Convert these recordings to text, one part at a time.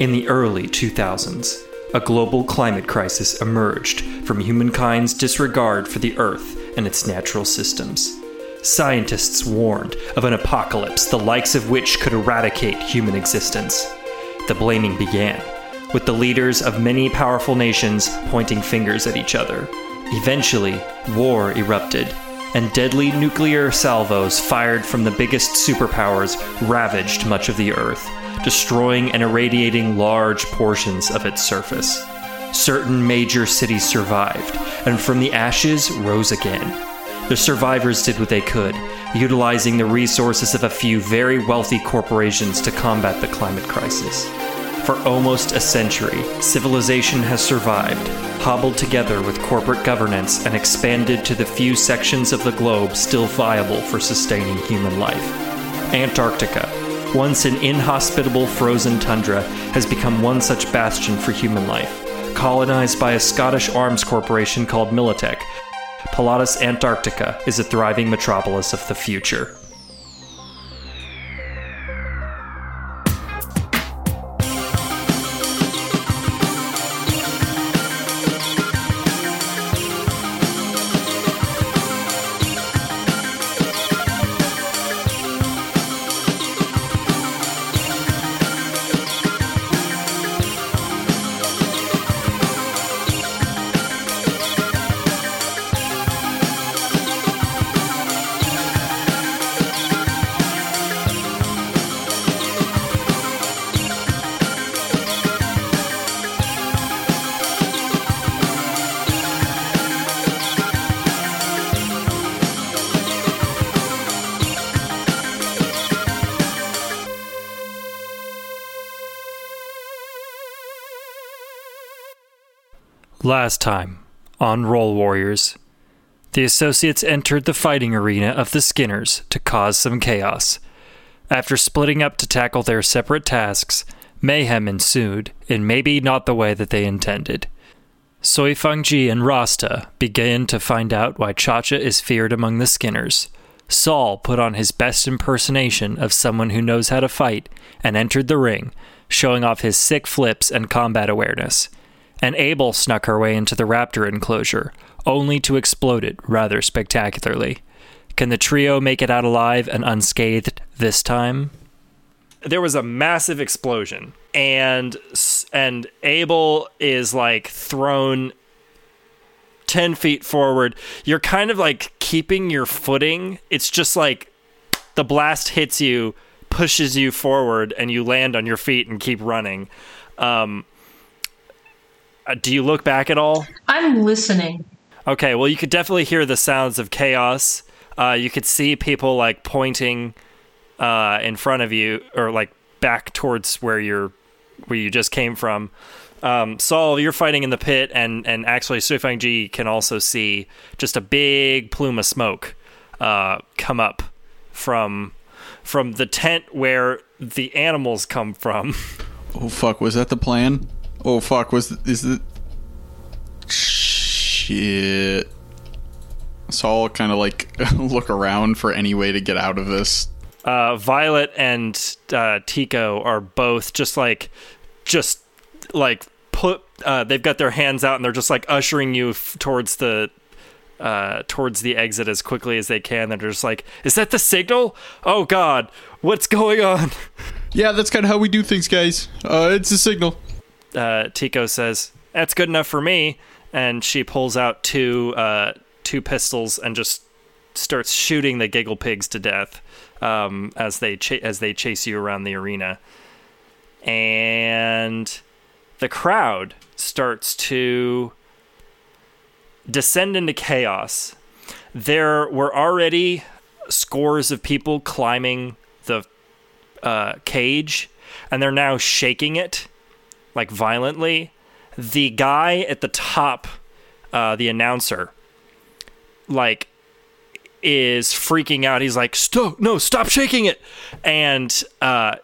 In the early 2000s, a global climate crisis emerged from humankind's disregard for the Earth and its natural systems. Scientists warned of an apocalypse the likes of which could eradicate human existence. The blaming began, with the leaders of many powerful nations pointing fingers at each other. Eventually, war erupted, and deadly nuclear salvos fired from the biggest superpowers ravaged much of the Earth, destroying and irradiating large portions of its surface. Certain major cities survived, and from the ashes rose again. The survivors did what they could, utilizing the resources of a few very wealthy corporations to combat the climate crisis. For almost a century, civilization has survived, hobbled together with corporate governance and expanded to the few sections of the globe still viable for sustaining human life. Antarctica, once an inhospitable frozen tundra, has become one such bastion for human life. Colonized by a Scottish arms corporation called Militech, Pilatus Antarctica is a thriving metropolis of the future. Last time, on Roll Warriors, the Associates entered the fighting arena of the Skinners to cause some chaos. After splitting up to tackle their separate tasks, mayhem ensued in maybe not the way that they intended. Soi Fangji and Rasta began to find out why Chacha is feared among the Skinners. Saul put on his best impersonation of someone who knows how to fight and entered the ring, showing off his sick flips and combat awareness and Abel snuck her way into the raptor enclosure, only to explode it rather spectacularly. Can the trio make it out alive and unscathed this time? There was a massive explosion, and and Abel is like thrown 10 feet forward. You're kind of like keeping your footing. It's just like the blast hits you, pushes you forward, and you land on your feet and keep running. Um, uh, do you look back at all? I'm listening. Okay, well, you could definitely hear the sounds of chaos. Uh, you could see people like pointing uh, in front of you, or like back towards where you're, where you just came from. Um, Saul, you're fighting in the pit, and and actually, Suifang Ji can also see just a big plume of smoke uh, come up from from the tent where the animals come from. Oh fuck! Was that the plan? Oh fuck! Was is it? Shit. Saul kind of like look around for any way to get out of this. Uh, Violet and uh, Tico are both just like, just like put. Uh, they've got their hands out and they're just like ushering you f- towards the uh, towards the exit as quickly as they can. They're just like, "Is that the signal? Oh God, what's going on?" Yeah, that's kind of how we do things, guys. Uh, it's a signal uh, Tico says, "That's good enough for me," and she pulls out two uh, two pistols and just starts shooting the giggle pigs to death um, as they as they chase you around the arena, and the crowd starts to descend into chaos. There were already scores of people climbing the uh, cage, and they're now shaking it like violently. The guy at the top, uh, the announcer, like is freaking out. He's like, "Stop! No, stop shaking it!" And uh,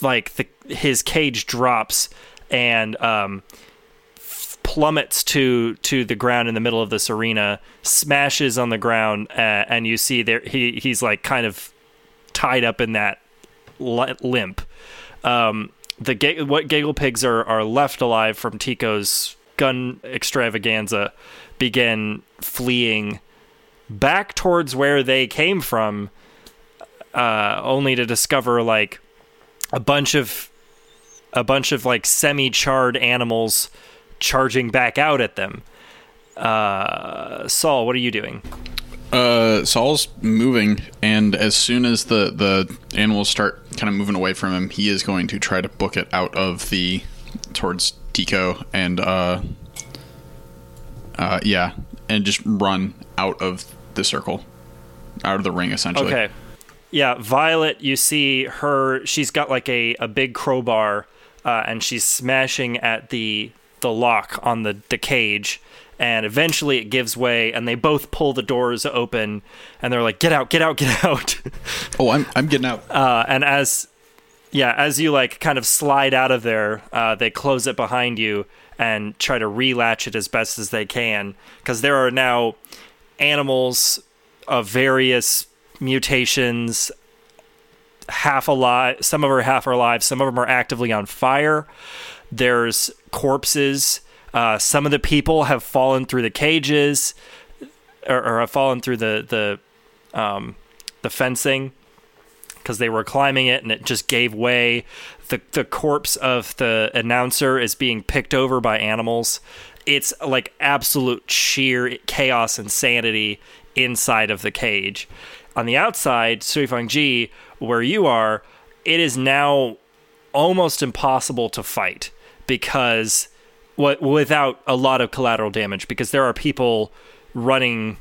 like the his cage drops and um, plummets to to the ground in the middle of this arena, smashes on the ground, uh, and you see there he he's like kind of tied up in that limp. Um, the ga- what gaggle pigs are are left alive from Tico's gun extravaganza begin fleeing back towards where they came from, uh, only to discover like a bunch of a bunch of like semi-charred animals charging back out at them. Uh, Saul, what are you doing? Uh, Saul's moving, and as soon as the the animals start kind of moving away from him, he is going to try to book it out of the towards Tico and uh, uh, yeah, and just run out of the circle, out of the ring, essentially. Okay. Yeah, Violet, you see her. She's got like a, a big crowbar, uh, and she's smashing at the the lock on the the cage. And eventually, it gives way, and they both pull the doors open, and they're like, "Get out! Get out! Get out!" Oh, I'm I'm getting out. uh, and as yeah, as you like kind of slide out of there, uh, they close it behind you and try to relatch it as best as they can because there are now animals of various mutations half alive some of them are half alive some of them are actively on fire there's corpses uh, some of the people have fallen through the cages or, or have fallen through the the um, the fencing because they were climbing it and it just gave way. The the corpse of the announcer is being picked over by animals. It's like absolute sheer chaos and sanity inside of the cage. On the outside, Suifeng Ji, where you are, it is now almost impossible to fight because what without a lot of collateral damage because there are people running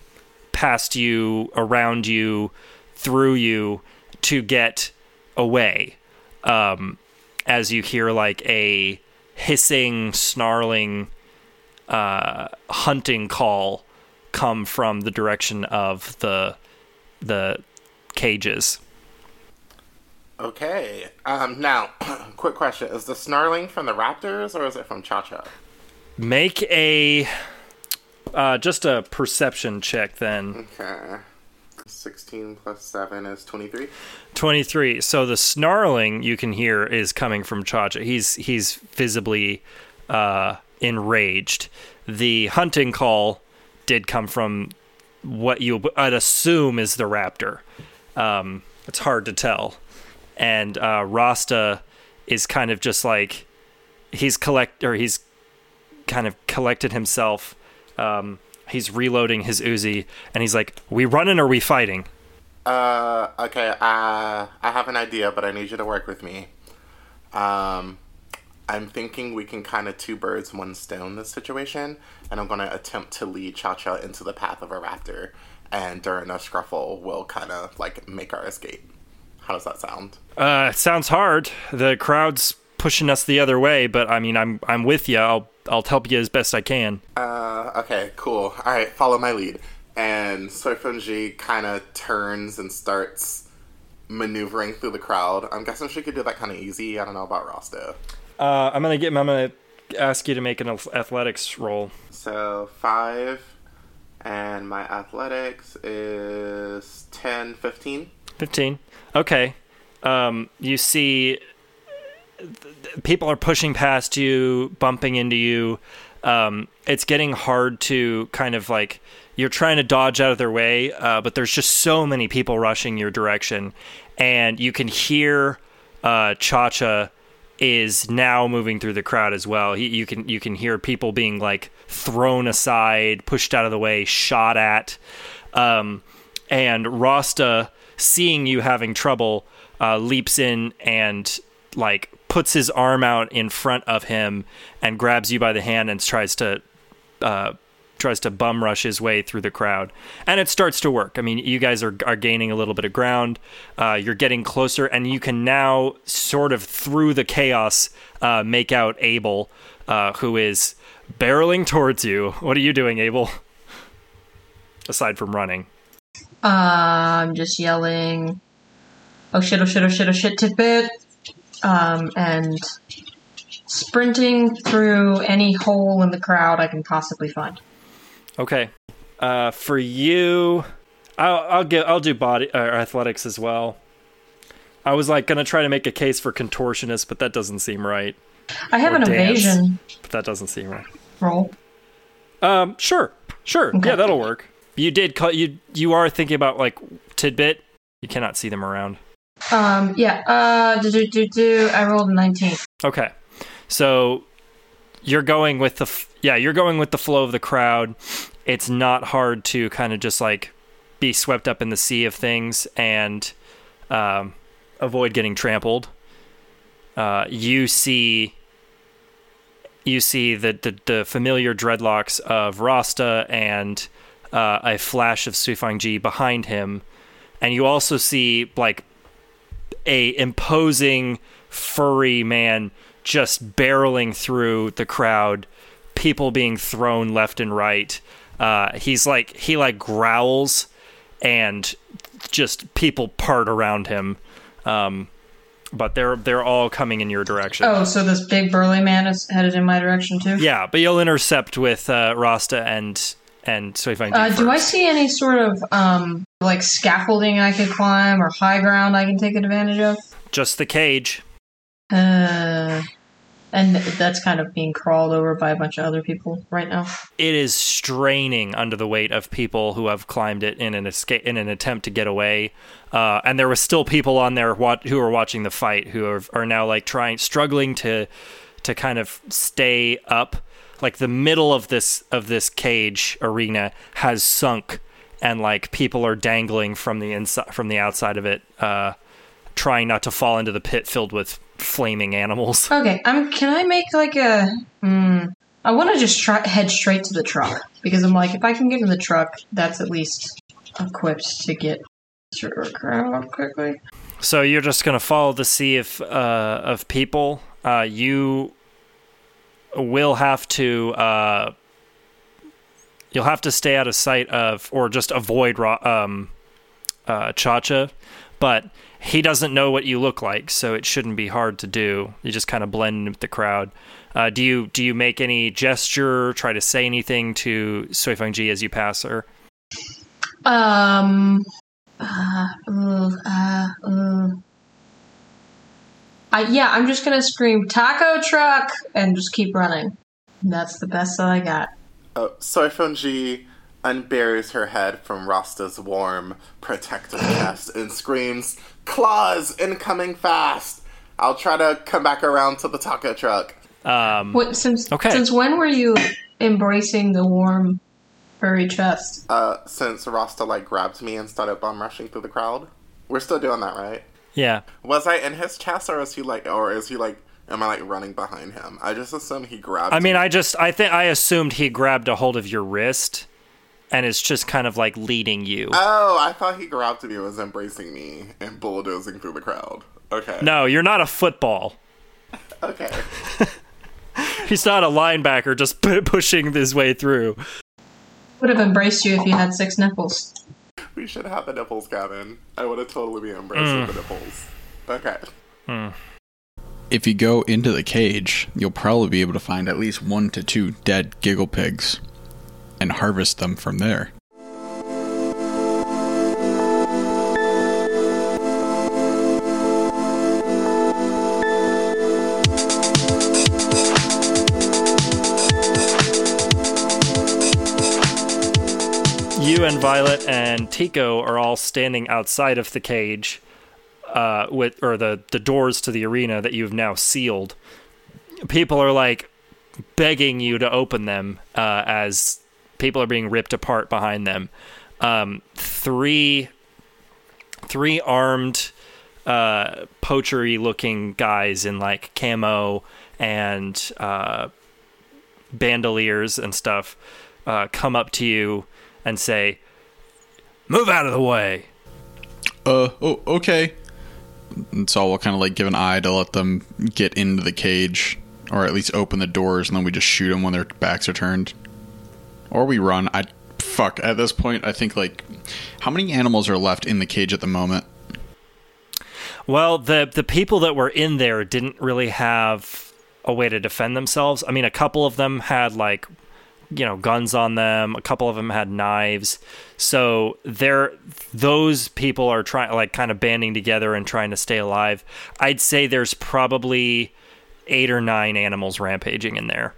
past you, around you, through you to get away. Um, as you hear like a hissing, snarling, uh, hunting call come from the direction of the the cages. Okay. Um, now, quick question: Is the snarling from the raptors or is it from Cha Cha? Make a uh, just a perception check then. Okay. Sixteen plus seven is twenty-three. 23. So the snarling you can hear is coming from Chacha. He's he's visibly uh, enraged. The hunting call did come from what you I'd assume is the raptor. Um, it's hard to tell. And uh, Rasta is kind of just like he's collect or he's kind of collected himself. Um, he's reloading his Uzi and he's like, "We running or we fighting?" Uh, okay. Uh, I have an idea, but I need you to work with me. Um, I'm thinking we can kind of two birds, one stone this situation, and I'm gonna attempt to lead Cha Cha into the path of a raptor, and during a scruffle, we'll kind of like make our escape. How does that sound? Uh, it sounds hard. The crowd's pushing us the other way, but I mean, I'm I'm with you. I'll I'll help you as best I can. Uh, okay, cool. All right, follow my lead. And Soifunji kind of turns and starts maneuvering through the crowd. I'm guessing she could do that kind of easy. I don't know about Rasta. Uh, I'm gonna get. I'm gonna ask you to make an athletics roll. So five, and my athletics is 10, 15. Fifteen. Okay. Um, you see, th- th- people are pushing past you, bumping into you. Um, it's getting hard to kind of like you're trying to dodge out of their way, uh, but there's just so many people rushing your direction, and you can hear uh, Cha-Cha is now moving through the crowd as well. He, you can you can hear people being like thrown aside, pushed out of the way, shot at, um, and Rasta, seeing you having trouble, uh, leaps in and like puts his arm out in front of him and grabs you by the hand and tries to uh, tries to bum rush his way through the crowd, and it starts to work. I mean, you guys are are gaining a little bit of ground. Uh, you're getting closer, and you can now sort of through the chaos uh, make out Abel, uh, who is barreling towards you. What are you doing, Abel? Aside from running, Uh, I'm just yelling, oh shit, oh shit, oh shit, oh shit, tidbit. Um, and sprinting through any hole in the crowd I can possibly find. okay. Uh, for you, I'll I'll get I'll do body or athletics as well. I was like gonna try to make a case for contortionist, but that doesn't seem right. I have Or an dance. evasion But that doesn't seem right. roll. Um, sure, sure, Okay. yeah, that'll work. You did cut. You you are thinking about like tidbit. You cannot see them around. Um, yeah. Uh, do do do do. I rolled a nineteen. Okay, so you're going with the f- yeah, you're going with the flow of the crowd. It's not hard to kind of just like be swept up in the sea of things and um, avoid getting trampled. Uh, you see, you see the, the the familiar dreadlocks of Rasta and uh, a flash of Sufang Ji behind him, and you also see like a imposing furry man just barreling through the crowd, people being thrown left and right. Uh, he's like he like growls, and just people part around him. Um, but they're they're all coming in your direction. Oh, so this big burly man is headed in my direction too. Yeah, but you'll intercept with uh, Rasta and and Suifang Ji Uh, do I see any sort of um like scaffolding I could climb or high ground I can take advantage of? Just the cage. Uh, and that's kind of being crawled over by a bunch of other people right now. it is straining under the weight of people who have climbed it in an escape in an attempt to get away. Uh, and there were still people on there wat- who are watching the fight who are, are now like trying struggling to to kind of stay up. Like the middle of this of this cage arena has sunk, and like people are dangling from the inside from the outside of it, uh, trying not to fall into the pit filled with flaming animals. Okay, I'm. Can I make like a? Mm, I want to just try, head straight to the truck because I'm like, if I can get in the truck, that's at least equipped to get through a crowd quickly. So you're just gonna follow the sea of uh, of people. Uh, you will have to uh, you'll have to stay out of sight of or just avoid um, uh, Chacha, but he doesn't know what you look like, so it shouldn't be hard to do. You just kind of blend with the crowd. Uh, do you do you make any gesture, try to say anything to Suifeng Ji as you pass her? Um. Uh, uh. I, yeah, I'm just gonna scream taco truck and just keep running. That's the best that I got. Uh, Soifunji unburies her head from Rasta's warm, protective chest and screams, Claws incoming fast! I'll try to come back around to the taco truck. Um, What since Okay. since when were you embracing the warm, furry chest? Uh, since Rasta, like, grabbed me and started bum rushing through the crowd. We're still doing that, right? Yeah. Was I in his chest or is he, like, or is he, like, am I, like, running behind him? I just assume he grabbed I mean, me. I just I think I assumed he grabbed a hold of your wrist and is just kind of like leading you. Oh, I thought he grabbed me and was embracing me and bulldozing through the crowd. Okay. no, you're not a football. Okay. He's not a linebacker just pu- pushing his way through. Would have embraced you if you had six nipples. We should have the nipples, Gavin. I would have totally been embracing Mm. the nipples. Okay. If you go into the cage, you'll probably be able to find at least one to two dead giggle pigs and harvest them from there. You and Violet and Tico are all standing outside of the cage, uh, with or the the doors to the arena that you've now sealed. People are like begging you to open them uh, as people are being ripped apart behind them. Um, three three armed uh, poachery looking guys in like camo and uh, bandoliers and stuff uh, come up to you and say, "Move out of the way." Uh, oh, okay. And so we'll kind of like give an eye to let them get into the cage, or at least open the doors, and then we just shoot them when their backs are turned, or we run. I fuck at this point. I think like how many animals are left in the cage at the moment? Well, the the people that were in there didn't really have a way to defend themselves. I mean, a couple of them had like you know guns on them. A couple of them had knives. So they're those people are trying like kind of banding together and trying to stay alive. I'd say there's probably eight or nine animals rampaging in there.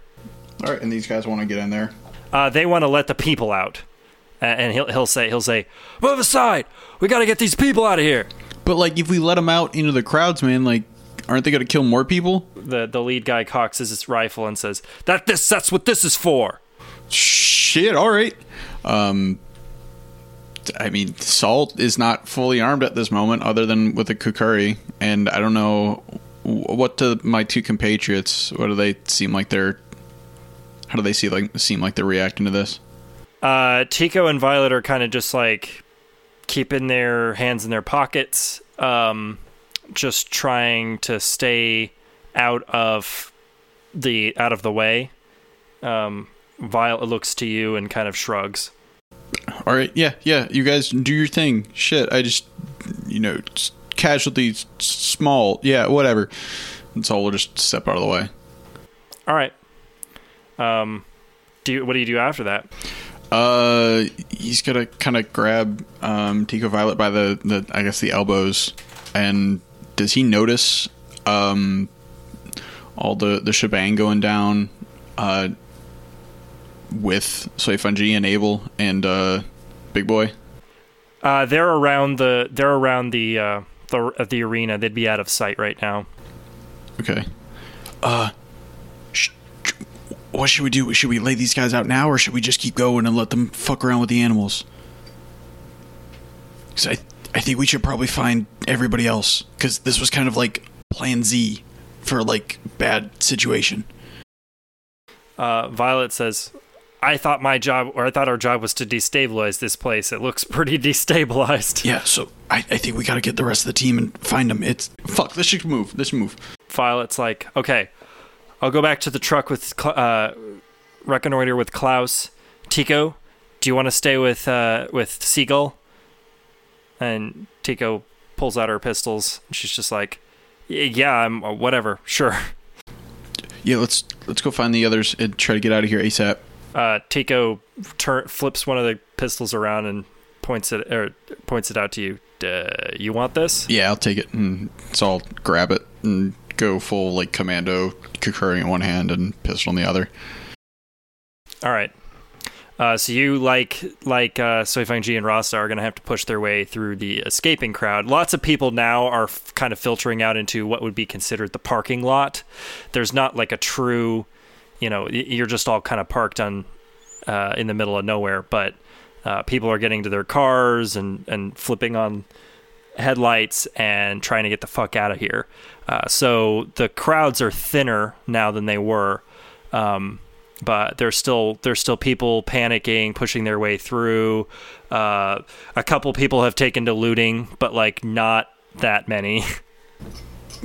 All right, and these guys want to get in there. Uh, they want to let the people out, A- and he'll he'll say he'll say move aside. We got to get these people out of here. But like, if we let them out into the crowds, man, like, aren't they going to kill more people? The the lead guy cocks his rifle and says that this that's what this is for. Shit. All right. Um, I mean, Saul is not fully armed at this moment, other than with a kukuri, and I don't know what to my two compatriots. What do they seem like they're? How do they see like seem like they're reacting to this? Uh, Tico and Violet are kind of just like keeping their hands in their pockets, um, just trying to stay out of the out of the way. Um, Violet looks to you and kind of shrugs. All right, yeah, yeah. You guys do your thing. Shit, I just, you know, casualties, small, yeah, whatever. And We'll just step out of the way. All right. Um, do you, what do you do after that? Uh, he's gonna kind of grab um, Tico Violet by the, the, I guess, the elbows, and does he notice um, all the the shebang going down uh, with Soy Fungi and Abel and uh, Big Boy? Uh, they're around the they're around the uh, the uh, the arena. They'd be out of sight right now. Okay. Uh, sh- what should we do? Should we lay these guys out now, or should we just keep going and let them fuck around with the animals? 'Cause I, I think we should probably find everybody else, because this was kind of like Plan Z for like bad situation. Uh, Violet says, "I thought my job, or I thought our job, was to destabilize this place. It looks pretty destabilized." Yeah, so I, I think we gotta get the rest of the team and find them. It's fuck. This should move. This should move. Violet's like, "Okay, I'll go back to the truck with uh, reconnoiter with Klaus. Tico, do you want to stay with uh, with Seagull?" And Tico pulls out her pistols. And she's just like, "Yeah, I'm uh, whatever, sure." Yeah, let's let's go find the others and try to get out of here asap. Uh, Tico tur- flips one of the pistols around and points it or points it out to you. Uh, you want this? Yeah, I'll take it and so I'll grab it and go full like commando, Kukuri in one hand and pistol in the other. All right. Uh, so you like like uh, Soifang Ji and Rasta are going to have to push their way through the escaping crowd. Lots of people now are f- kind of filtering out into what would be considered the parking lot. There's not like a true, you know, you're just all kind of parked on uh, in the middle of nowhere. But uh, people are getting to their cars and and flipping on headlights and trying to get the fuck out of here. Uh, so the crowds are thinner now than they were. Um, but there's still there's still people panicking, pushing their way through. Uh, a couple people have taken to looting, but like not that many.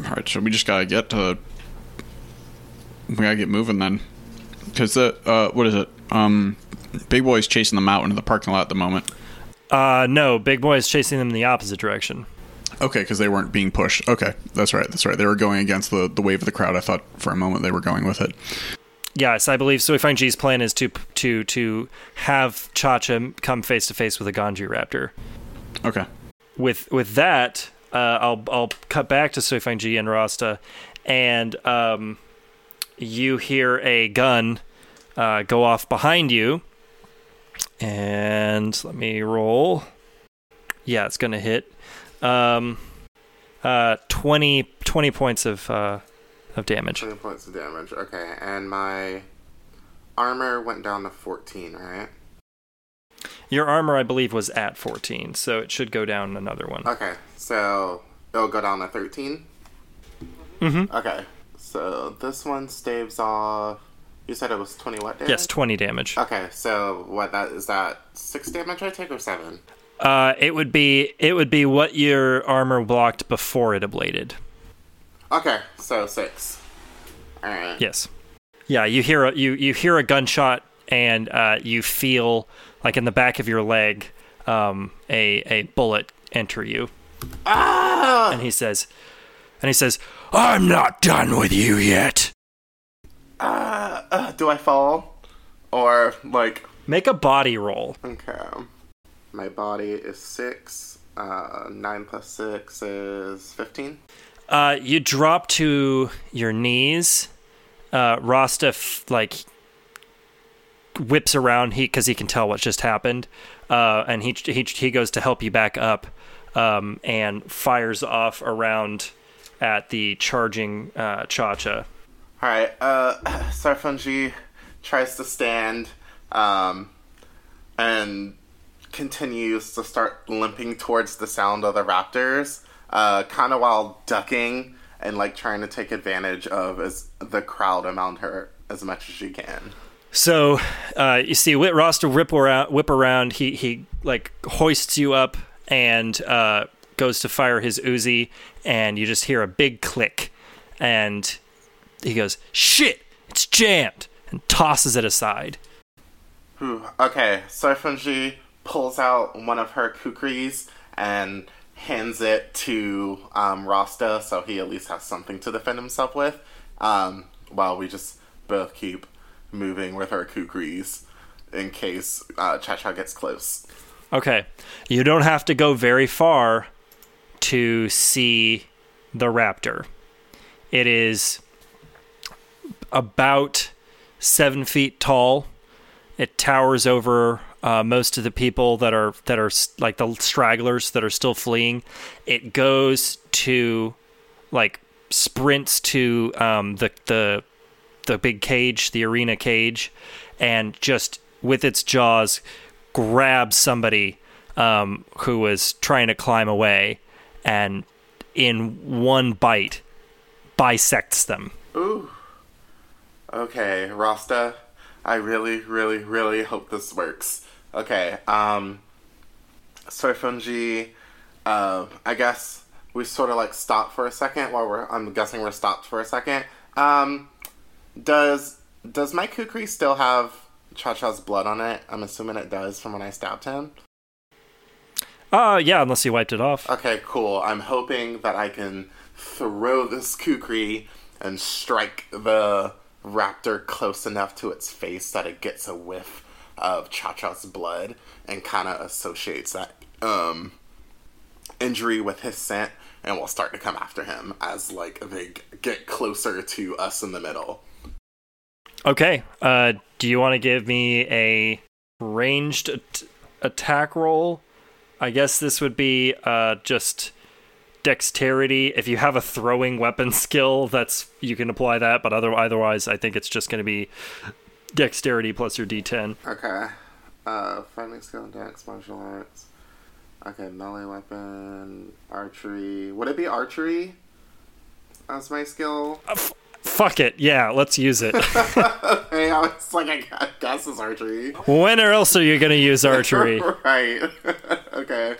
All right, so we just gotta get to. We gotta get moving then, because the uh, what is it? Um, Big Boy's chasing them out into the parking lot at the moment. Uh, no, Big Boy is chasing them in the opposite direction. Okay, because they weren't being pushed. Okay, that's right. That's right. They were going against the the wave of the crowd. I thought for a moment they were going with it. Yes, I believe Soifang Ji's plan is to to to have Chacha come face to face with a Ganji Raptor. Okay. with with that, uh, I'll I'll cut back to Soifang Ji and Rasta, and um, you hear a gun uh, go off behind you, and let me roll. Yeah, it's gonna hit. Um, uh, 20, 20 points of uh, of damage. 20 points of damage. Okay, and my armor went down to 14, right? Your armor, I believe, was at fourteen, so it should go down another one. Okay, so it'll go down to 13? Mm-hmm. Okay, so this one staves off. You said it was 20 what damage? Yes, twenty damage. Okay, so what that is that 6 damage I take or 7? Uh, it would be it would be what your armor blocked before it ablated. Okay, so 6. Alright. Yes. Yeah, you hear a you you hear a gunshot and uh, you feel like in the back of your leg um, a a bullet enter you, Ah! and he says, and he says, "I'm not done with you yet." Ah! Uh, do I fall? Or like Make a body roll. okay. My body is six. Uh, nine plus six is fifteen. Uh, you drop to your knees. Uh, Rasta f- like whips around he because he can tell what just happened, uh, and he he he goes to help you back up, um, and fires off around at the charging uh, Cha-Cha. All right. Uh, Sarfungi tries to stand, um, and continues to start limping towards the sound of the raptors, uh, kind of while ducking and like trying to take advantage of as the crowd around her as much as she can. So uh, you see Whit Rasta whip around, whip around. He he like hoists you up and uh, goes to fire his Uzi, and you just hear a big click, and he goes, "Shit, it's jammed," and tosses it aside. Whew. Okay, Sarfungi pulls out one of her kukris and hands it to um, Rasta so he at least has something to defend himself with, um, while we just both keep moving with our kukris in case uh, Cha Cha gets close. Okay, you don't have to go very far to see the raptor. It is about seven feet tall. It towers over uh, most of the people that are that are like the stragglers that are still fleeing. It goes to like sprints to um, the the the big cage, the arena cage, and just with its jaws grabs somebody um, who was trying to climb away, and in one bite bisects them. Ooh. Okay, Rasta, I really, really, really hope this works. Okay, um, Soifunji, uh, I guess we sort of like stop for a second while we're, I'm guessing we're stopped for a second. Um, does, does my kukri still have Cha Cha's blood on it? I'm assuming it does from when I stabbed him. Uh yeah, unless you wiped it off. Okay, cool. I'm hoping that I can throw this kukri and strike the raptor close enough to its face that it gets a whiff of Cha Cha's blood and kind of associates that um, injury with his scent and will start to come after him as like they g- get closer to us in the middle. Okay. Uh, do you want to give me a ranged at- attack roll? I guess this would be uh, just dexterity. If you have a throwing weapon skill, that's you can apply that. But other, otherwise, I think it's just going to be dexterity plus your D10. Okay. Uh, fighting skill, dex, martial arts. Okay, melee weapon, archery. Would it be archery as my skill? Fuck it. Yeah, let's use it. Hey, I was like, I gu- guess it's archery. when or else are you going to use archery? right. okay.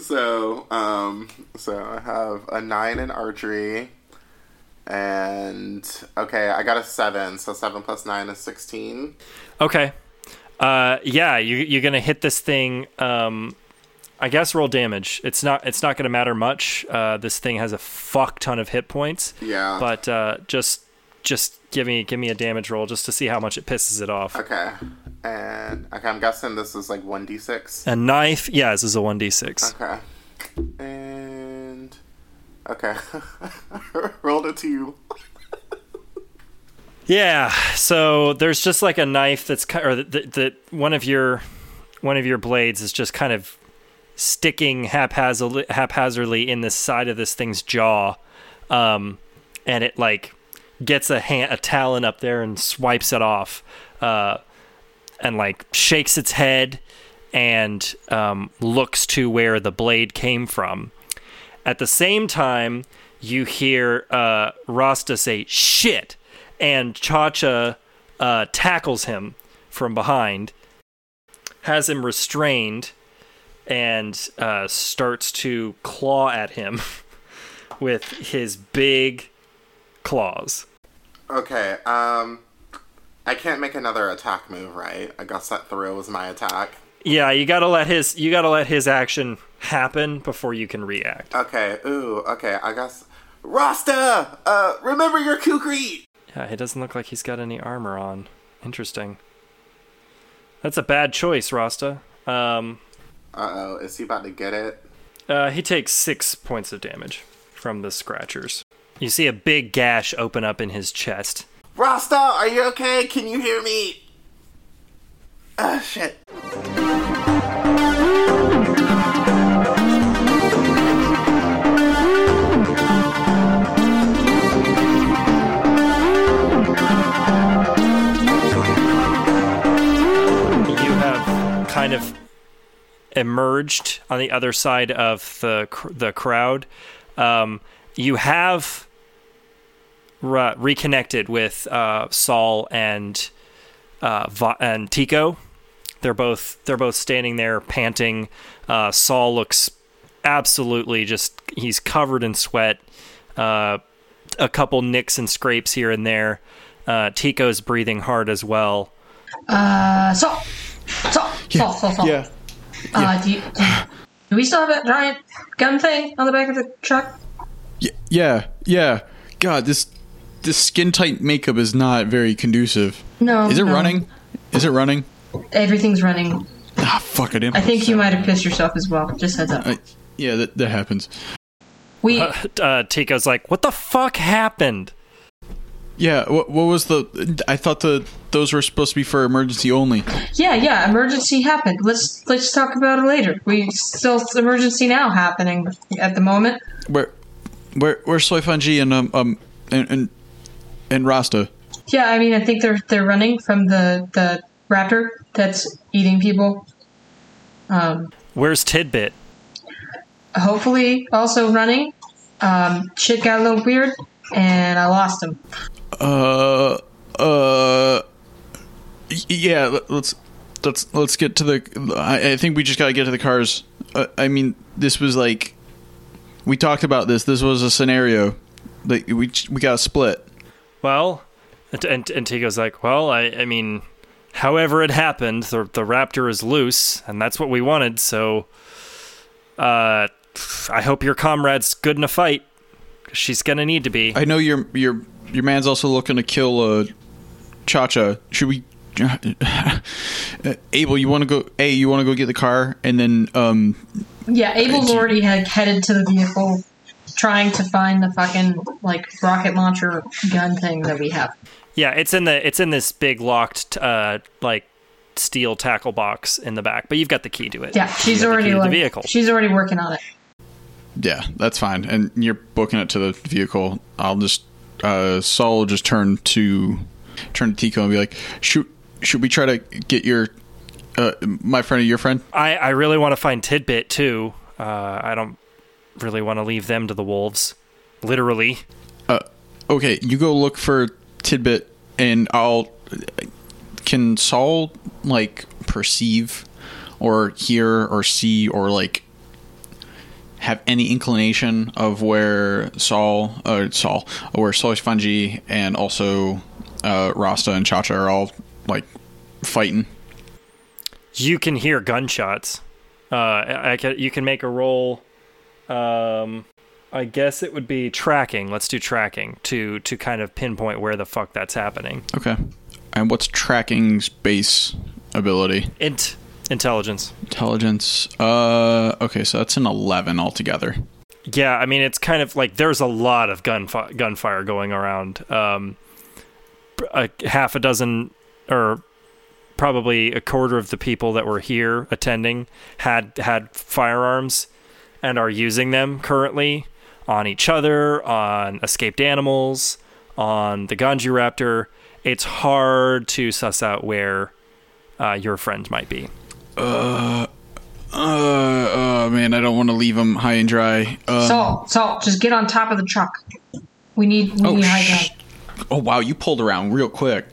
So, um, so I have a nine in archery, and okay, I got a seven. So seven plus nine is sixteen. Okay. Uh, yeah, you, you're gonna hit this thing. Um, I guess roll damage. It's not. It's not gonna matter much. Uh, this thing has a fuck ton of hit points. Yeah. But uh, just, just give me, give me a damage roll just to see how much it pisses it off. Okay. And okay, I'm guessing this is like one d six. A knife. Yeah, this is a one d six. Okay. And okay, rolled a two. Yeah. So there's just like a knife that's or that that one of your one of your blades is just kind of sticking haphazardly, haphazardly in the side of this thing's jaw, um, and it like gets a hand, a talon up there and swipes it off, uh, and like shakes its head and um, looks to where the blade came from. At the same time, you hear uh, Rasta say "shit," and Cha-Cha uh, tackles him from behind, has him restrained, and uh, starts to claw at him with his big claws. Okay. Um, I can't make another attack move, right? I guess that throw was my attack. Yeah, you gotta let his you gotta let his action happen before you can react. Okay. Ooh. Okay. I guess. Rasta, uh, remember your kukri. Yeah, it doesn't look like he's got any armor on. Interesting. That's a bad choice, Rasta. Um, Uh oh, is he about to get it? uh, he takes six points of damage from the scratchers. You see a big gash open up in his chest. Rasta, are you okay? Can you hear me? Ah, shit. You have kind of emerged on the other side of the cr- the crowd. Um, you have re- reconnected with uh, Saul and uh, Va- and Tico. They're both they're both standing there panting. Uh, Saul looks absolutely just he's covered in sweat. Uh, a couple nicks and scrapes here and there. Uh, Tico's breathing hard as well. Uh, Saul, Saul, Saul, Saul, Saul. Yeah. Uh, do, you, do, do we still have that giant gun thing on the back of the truck? Y- yeah, yeah. God, this this skin tight makeup is not very conducive. No. Is it no. running? Is it running? Everything's running. Ah, fuck it. I think you might have pissed yourself as well. Just heads up. I, yeah, that, that happens. We uh, Tico's like, "What the fuck happened?" Yeah, what, what was the? I thought the those were supposed to be for emergency only. yeah yeah emergency happened. Let's let's talk about it later. We still emergency now happening at the moment. Where, where, where's Soy Fungi and um um and and, and Rasta? Yeah, I mean I think they're they're running from the the raptor that's eating people. Um, Where's Tidbit? hopefully also running. Um, shit got a little weird, and I lost him. Uh, uh, yeah. let- Let's let's let's get to the. I, I think we just gotta get to the cars. Uh, I mean, this was like we talked about this. This was a scenario. that we we got to split. Well, and, and, and like, "Well, I I mean, however it happened, the the raptor is loose, and that's what we wanted. So, uh, I hope your comrade's good in a fight. she's gonna need to be." I know your your your man's also looking to kill uh, Cha Cha. Should we? Uh, Abel, you want to go? A, you want to go get the car, and then um, Yeah, Abel's already had headed to the vehicle, trying to find the fucking like rocket launcher gun thing that we have. Yeah, it's in the it's in this big locked uh like steel tackle box in the back, but you've got the key to it. Yeah, she's have the already key the vehicle. she's already working on it. yeah, that's fine. And you're booking it to the vehicle. I'll just uh, Saul will just turn to turn to Tico and be like, "Should should we try to get your uh, my friend or your friend?" I I really want to find Tidbit too. Uh, I don't really want to leave them to the wolves, literally. Uh, okay, you go look for Tidbit, and I'll. Can Saul like perceive, or hear, or see, or like have any inclination of where Saul, uh, Saul, where Soy Fungi and also uh, Rasta and Chacha are all like fighting? You can hear gunshots. Uh, I, I can, you can make a roll. Um, I guess it would be tracking. Let's do tracking to to kind of pinpoint where the fuck that's happening. Okay, and what's tracking's base ability? Int intelligence. Intelligence. Uh, okay, so that's an eleven altogether. Yeah, I mean it's kind of like there's a lot of gunfire gunfire going around. Um, a half a dozen or probably a quarter of the people that were here attending had had firearms and are using them currently on each other, on escaped animals, on the Ganji Raptor. It's hard to suss out where uh, your friend might be. Uh, oh man, I don't want to leave him high and dry. Uh, Saul, salt, just get on top of the truck. We need we oh, need high sh- ground. oh wow, you pulled around real quick.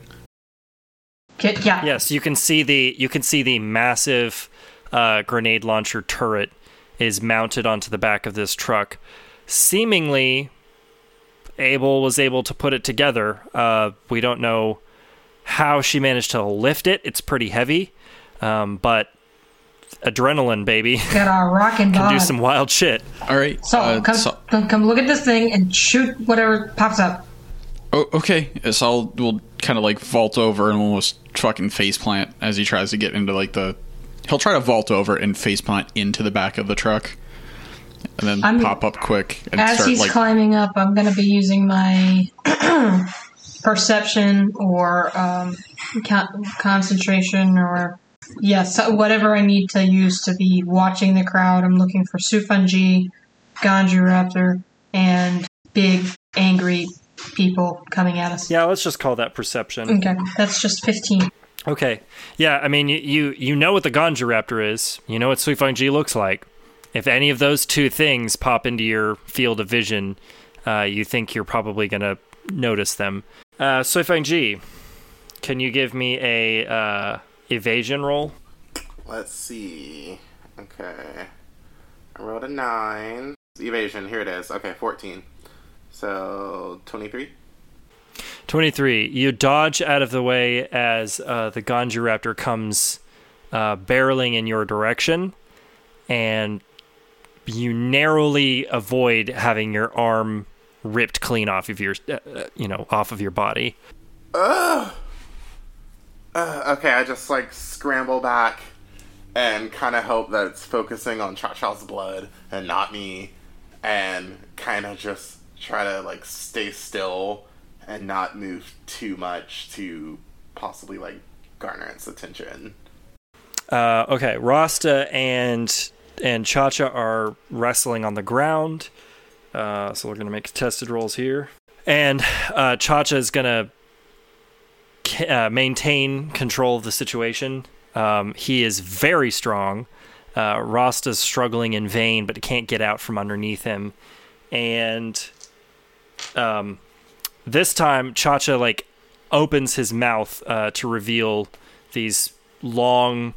Get, yeah, Yes, you can see the you can see the massive uh, grenade launcher turret is mounted onto the back of this truck. Seemingly, Abel was able to put it together. Uh, we don't know how she managed to lift it. It's pretty heavy, um, but adrenaline, baby, got our rocking can bod. do some wild shit. All right. Saul, uh, come, so- come come look at this thing and shoot whatever pops up. oh, okay. Saul will kind of like vault over and almost fucking face plant as he tries to get into like the. He'll try to vault over and face plant into the back of the truck, and then I'm- pop up quick and As start he's like. climbing up, I'm going to be using my perception or um, con- concentration or yes, whatever I need to use to be watching the crowd. I'm looking for Suifeng Ji, Ganju Raptor, and big angry people coming at us. Yeah, let's just call that perception. Okay, that's just 15. Okay. Yeah, I mean, you you, know what the Ganja Raptor is. You know what Suifeng Ji looks like. If any of those two things pop into your field of vision, uh, you think you're probably going to notice them. Uh, Suifeng can you give me a uh, evasion roll? Let's see. Okay. I rolled a 9. Evasion, here it is. Okay, 14. So, 23? 23. You dodge out of the way as uh, the Ganja Raptor comes uh, barreling in your direction, and you narrowly avoid having your arm ripped clean off of your, uh, uh, you know, off of your body. Uh, okay, I just like scramble back and kind of hope that it's focusing on Cha Cha's blood and not me, and kind of just try to like stay still and not move too much to possibly like garner its attention. Uh, okay, Rasta and and Chacha are wrestling on the ground. Uh, so we're gonna make tested rolls here, and uh, Chacha is gonna uh, maintain control of the situation. Um, he is very strong. Uh, Rasta's struggling in vain, but can't get out from underneath him. And um, this time, Chacha like opens his mouth uh, to reveal these long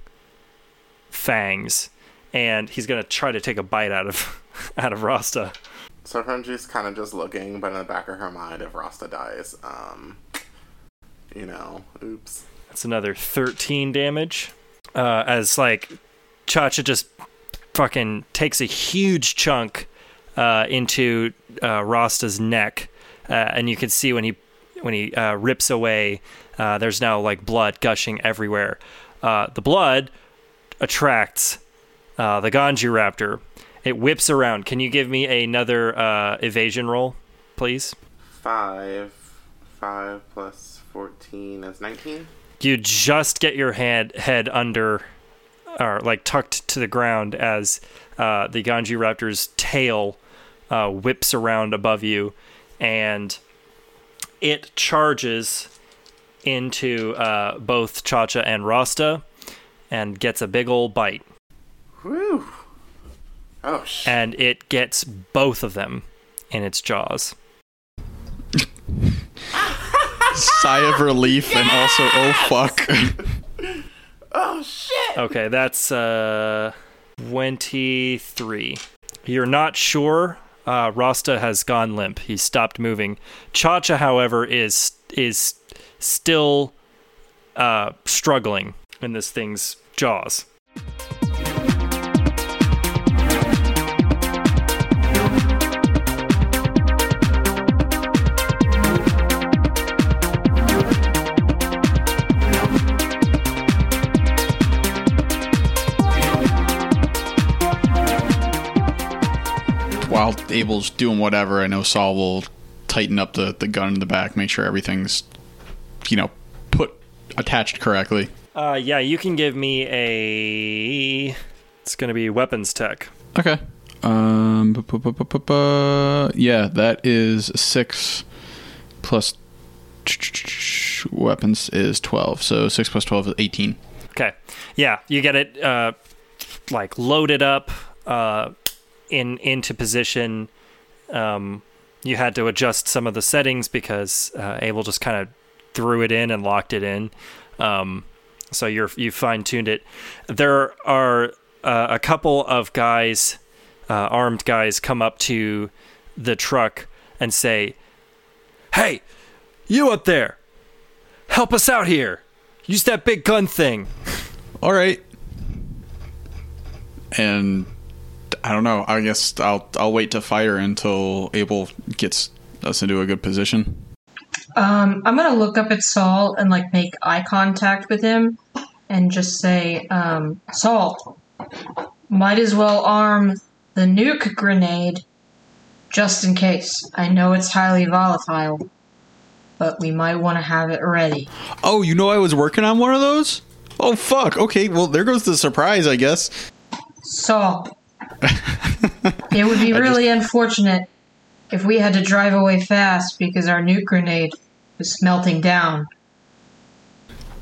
fangs, and he's gonna try to take a bite out of out of Rasta. So Funji's kind of just looking, but in the back of her mind, if Rasta dies, um, you know, oops. That's another 13 damage. Uh, as like Chacha just fucking takes a huge chunk uh, into uh, Rasta's neck, uh, and you can see when he when he uh, rips away, uh, there's now like blood gushing everywhere. Uh, the blood attracts uh, the Ganji Raptor. It whips around. Can you give me another uh, evasion roll, please? Five. Five plus 14 is 19. you just get your head head under or like tucked to the ground as uh, the Ganji Raptor's tail uh, whips around above you, and it charges into uh, both Chacha and Rasta, and gets a big old bite, Whew. Oh, shit. and it gets both of them in its jaws. Sigh of relief and also oh fuck. Oh, shit! Okay, that's uh, 23. You're not sure. Uh, Rasta has gone limp. He's stopped moving. Chacha, however, is is still uh, struggling in this thing's jaws. While Abel's doing whatever, I know Saul will tighten up the, the gun in the back, make sure everything's, you know, put attached correctly. Uh, yeah, you can give me a. It's going to be weapons tech. Okay. Um. bu- bu- bu- Yeah, that is six plus weapons is twelve. So six plus twelve is eighteen. Okay. Yeah, you get it uh, like loaded up uh, in into position. Um, you had to adjust some of the settings because uh, Abel just kind of threw it in and locked it in. Um, so you're you fine tuned it. There are uh, a couple of guys, uh, armed guys, come up to the truck and say, "Hey, you up there! Help us out here! Use that big gun thing." All right. And I don't know. I guess I'll I'll wait to fire until Abel gets us into a good position. Um, I'm gonna look up at Saul and like make eye contact with him, and just say, um, "Saul, might as well arm the nuke grenade, just in case. I know it's highly volatile, but we might want to have it ready." Oh, you know I was working on one of those? Oh fuck. Okay, well there goes the surprise, I guess. Saul, it would be really unfortunate if we had to drive away fast because our nuke grenade was melting down.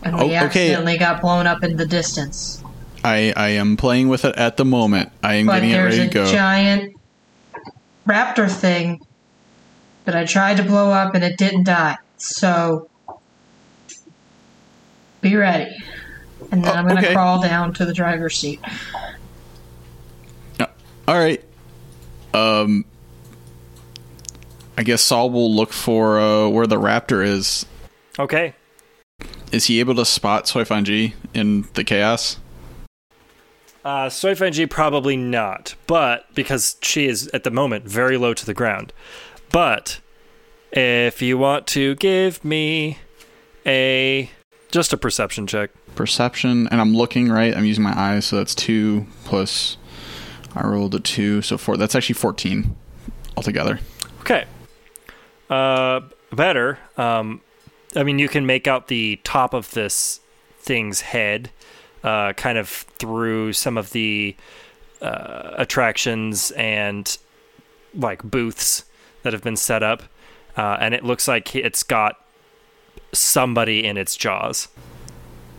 And we Oh, okay. accidentally got blown up in the distance. I I am playing with it at the moment. I am But getting it there's ready a to go. giant raptor thing that I tried to blow up and it didn't die. So be ready. And then Oh, I'm going to okay. crawl down to the driver's seat. All right. Um I guess Saul will look for uh, where the raptor is. Okay. Is he able to spot Suifeng Ji in the chaos? Uh, Suifeng Ji probably not, but because she is at the moment very low to the ground. But if you want to give me a just a perception check. Perception, and I'm looking right. I'm using my eyes, so that's two plus. I rolled a two, so four. That's actually fourteen altogether. Okay. Uh, better. Um, I mean, you can make out the top of this thing's head, uh, kind of through some of the uh, attractions and like booths that have been set up, uh, and it looks like it's got somebody in its jaws.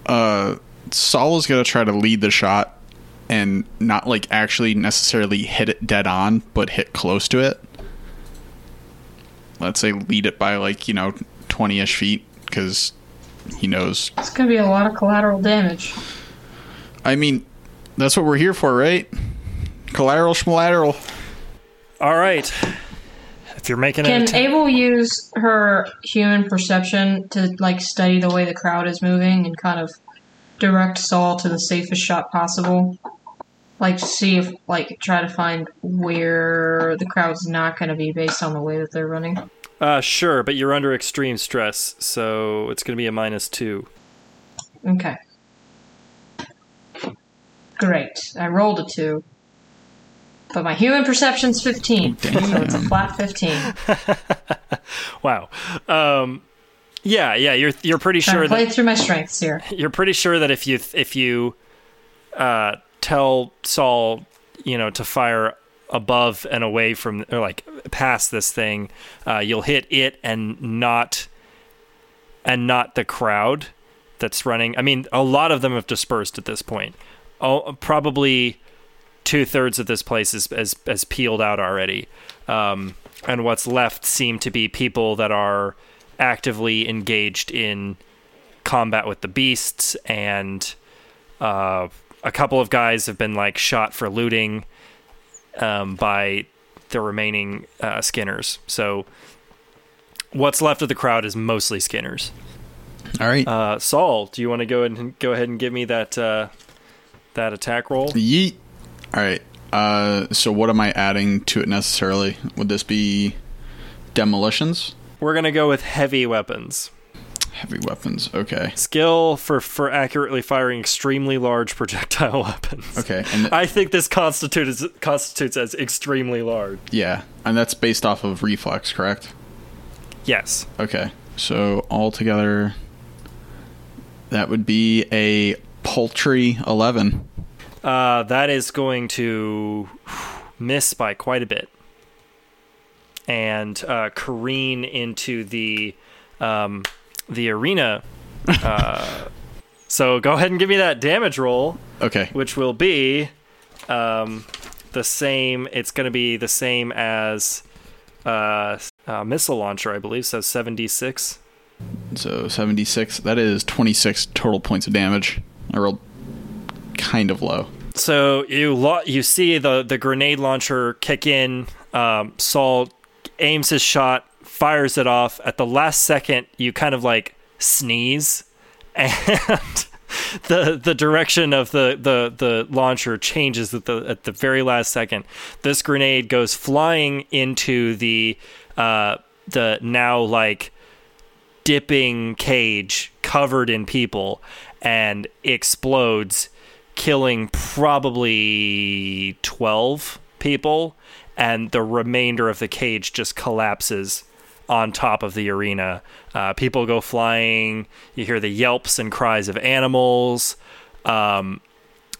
uh, Saul is going to try to lead the shot and not like actually necessarily hit it dead on, but hit close to it. Let's say lead it by like, you know, 20 ish feet because he knows. It's going to be a lot of collateral damage. I mean, that's what we're here for, right? Collateral schmalateral. All right. If you're making it Can it, Abel use her human perception to like study the way the crowd is moving and kind of direct Saul to the safest shot possible? Like see if like try to find where the crowd's not going to be based on the way that they're running. uh, sure, but you're under extreme stress, so it's going to be a minus two. Okay. Great. I rolled a two. But my human perception's 15. so it's a flat 15. Wow. Um, yeah, yeah, you're you're pretty Trying sure to play that through my strengths here. you're pretty sure that if you if you uh, tell Saul, you know, to fire above and away from or like past this thing, uh, you'll hit it and not and not the crowd that's running. I mean, a lot of them have dispersed at this point. Oh, probably two thirds of this place is has, has peeled out already, um, and what's left seem to be people that are actively engaged in combat with the beasts, and uh, a couple of guys have been like shot for looting um, by the remaining uh, skinners. So what's left of the crowd is mostly skinners. All right. Uh, Saul, do you want to go and go ahead and give me that uh, that attack roll? Yeet. All right. Uh, so what am I adding to it necessarily? Would this be demolitions? We're gonna go with heavy weapons. Heavy weapons. Okay. Skill for for accurately firing extremely large projectile weapons. Okay. And I think this constitutes constitutes as extremely large. yeah, and that's based off of reflex, correct? Yes. Okay. So altogether, that would be a paltry eleven. Uh, that is going to miss by quite a bit and uh, careen into the um, the arena. Uh, so go ahead and give me that damage roll, Okay. which will be um, the same. It's going to be the same as uh, uh, missile launcher, I believe. So seventy six. So seventy six. That is twenty six total points of damage. I rolled kind of low. So you lo- you see the the grenade launcher kick in. Um, Saul aims his shot, fires it off. At the last second, you kind of like sneeze, and the the direction of the, the, the launcher changes at the at the very last second. This grenade goes flying into the uh, the now like dipping cage covered in people and explodes, killing probably 12 people, and the remainder of the cage just collapses on top of the arena. Uh, people go flying. You hear the yelps and cries of animals. Um,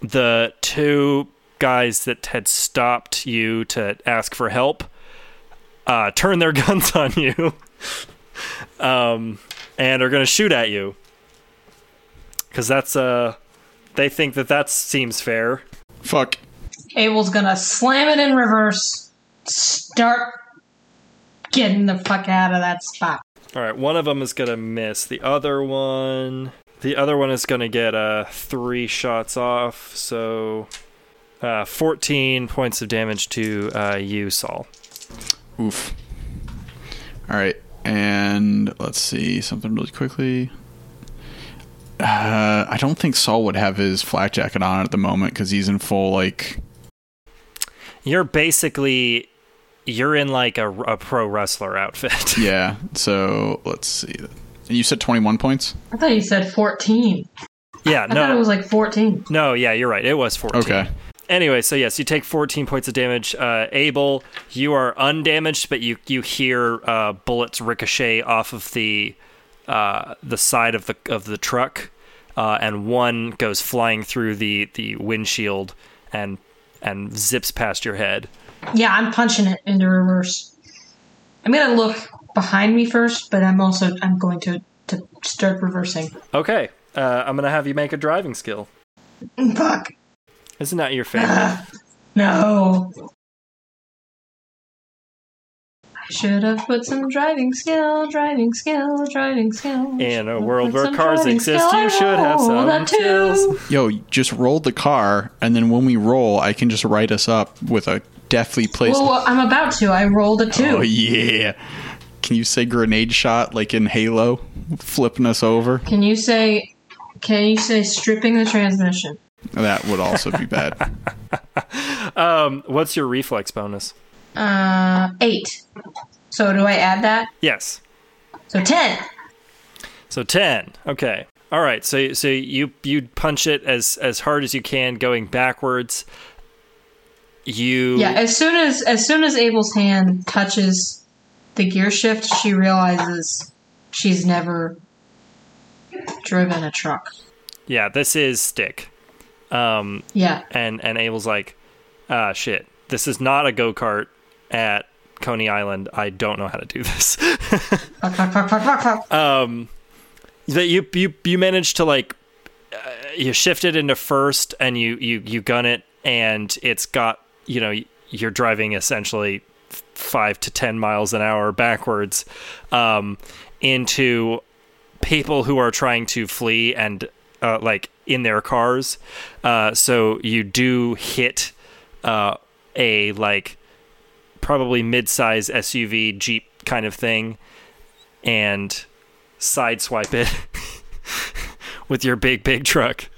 the two guys that had stopped you to ask for help uh, turn their guns on you um, and are going to shoot at you because that's uh they think that that seems fair Fuck. Abel's gonna slam it in reverse. Start getting the fuck out of that spot. all right one of them is going to miss the other one the other one is going to get uh three shots off so uh 14 points of damage to uh you saul Oof. All right, and let's see something really quickly. Uh, I don't think Saul would have his flak jacket on at the moment because he's in full like. you're basically you're in like a, a pro wrestler outfit Yeah. So let's see. You said twenty-one points. I thought you said 14. yeah no. I thought it was like 14. no yeah you're right it was 14 Okay. Anyway, so yes, you take 14 points of damage. Uh, Abel, you are undamaged, but you you hear uh, bullets ricochet off of the uh, the side of the of the truck, uh, and one goes flying through the the windshield and and zips past your head. Yeah, I'm punching it into reverse. I'm gonna look behind me first, but I'm also I'm going to to start reversing. Okay, uh, I'm gonna have you make a driving skill. Fuck. Isn't that your favorite? No. I should have put some driving skill, driving skill, driving skill. In a world where cars exist, skill. you should have some too. skills. Yo, just roll the car, and then when we roll, I can just write us up with a deftly placed. Well, I'm about to. I rolled a two. oh yeah. Can you say grenade shot like in Halo, flipping us over? Can you say? Can you say stripping the transmission? That would also be bad. Um, what's your reflex bonus? Uh, eight. So do I add that? Yes. So ten. So ten. Okay. All right. So so you you punch it as as hard as you can, going backwards. You Yeah. As soon as as soon as Abel's hand touches the gear shift, she realizes she's never driven a truck. yeah. This is stick. Um, Yeah. and and Abel's like, ah, shit. This is not a go kart at Coney Island. I don't know how to do this. Um, that you you you manage to like uh, you shift it into first and you you you gun it and it's got you know you're driving essentially five to ten miles an hour backwards um, into people who are trying to flee and uh, like in their cars. Uh, so you do hit uh, a like probably mid-size SUV Jeep kind of thing and sideswipe it with your big big truck.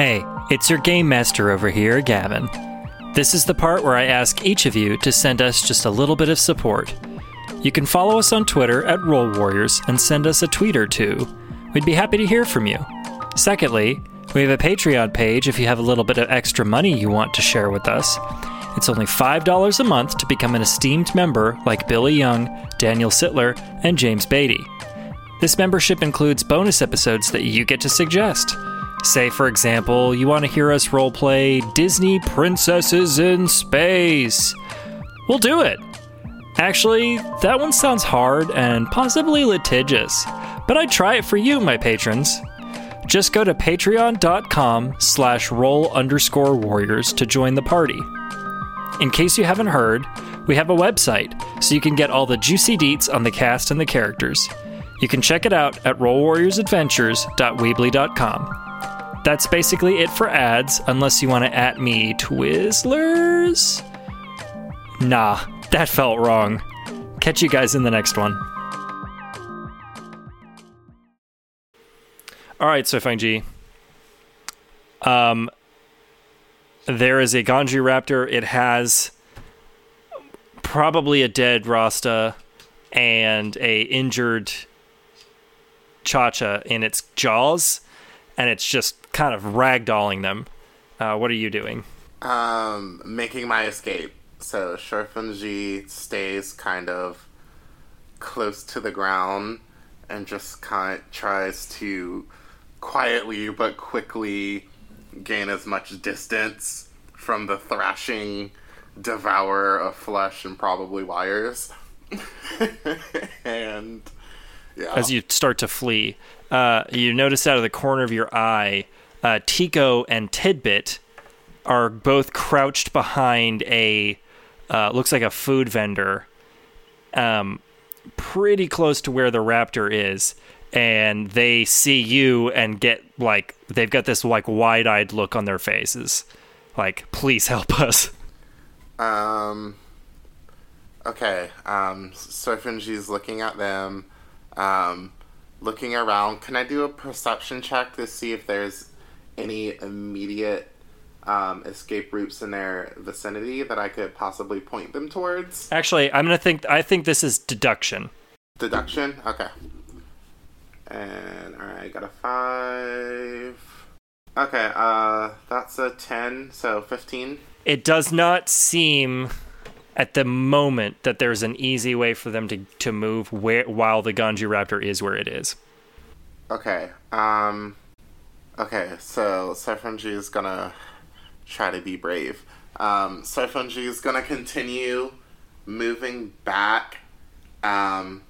Hey, it's your game master over here, Gavin. This is the part where I ask each of you to send us just a little bit of support. You can follow us on Twitter at Roll Warriors and send us a tweet or two. We'd be happy to hear from you. Secondly, we have a Patreon page if you have a little bit of extra money you want to share with us. It's only $5 a month to become an esteemed member like Billy Young, Daniel Sittler, and James Beatty. This membership includes bonus episodes that you get to suggest. Say, for example, you want to hear us roleplay Disney Princesses in Space. We'll do it. Actually, that one sounds hard and possibly litigious, but I'd try it for you, my patrons. Just go to patreon.com slash roll underscore warriors to join the party. In case you haven't heard, we have a website, so you can get all the juicy deets on the cast and the characters. You can check it out at rollwarriorsadventures.weebly.com. That's basically it for ads, unless you want to at me Twizzlers. Nah, that felt wrong. Catch you guys in the next one. All right, so Fang G. Um, there is a Ganji Raptor. It has probably a dead Rasta and a injured Cha-Cha in its jaws, and it's just kind of ragdolling them. Uh, what are you doing? Um, making my escape. So Suifeng Ji stays kind of close to the ground and just kind of tries to quietly but quickly gain as much distance from the thrashing devourer of flesh and probably wires. and yeah. As you start to flee, uh, you notice out of the corner of your eye, uh, Tico and Tidbit are both crouched behind a uh, looks like a food vendor, um, pretty close to where the raptor is, and they see you and get like they've got this like wide-eyed look on their faces, like please help us. Um. Okay. Um. Suifeng Ji's looking at them, um, looking around. Can I do a perception check to see if there's any immediate um, escape routes in their vicinity that I could possibly point them towards? Actually, I'm gonna think. I think this is deduction. Deduction. Okay. And all right, I got a five. Okay. Uh, that's a ten. So fifteen. It does not seem at the moment that there's an easy way for them to, to move where while the Ganji Raptor is where it is. Okay. Um. Okay. So Suifeng Ji is gonna try to be brave. Um, Suifeng Ji is gonna continue moving back, um,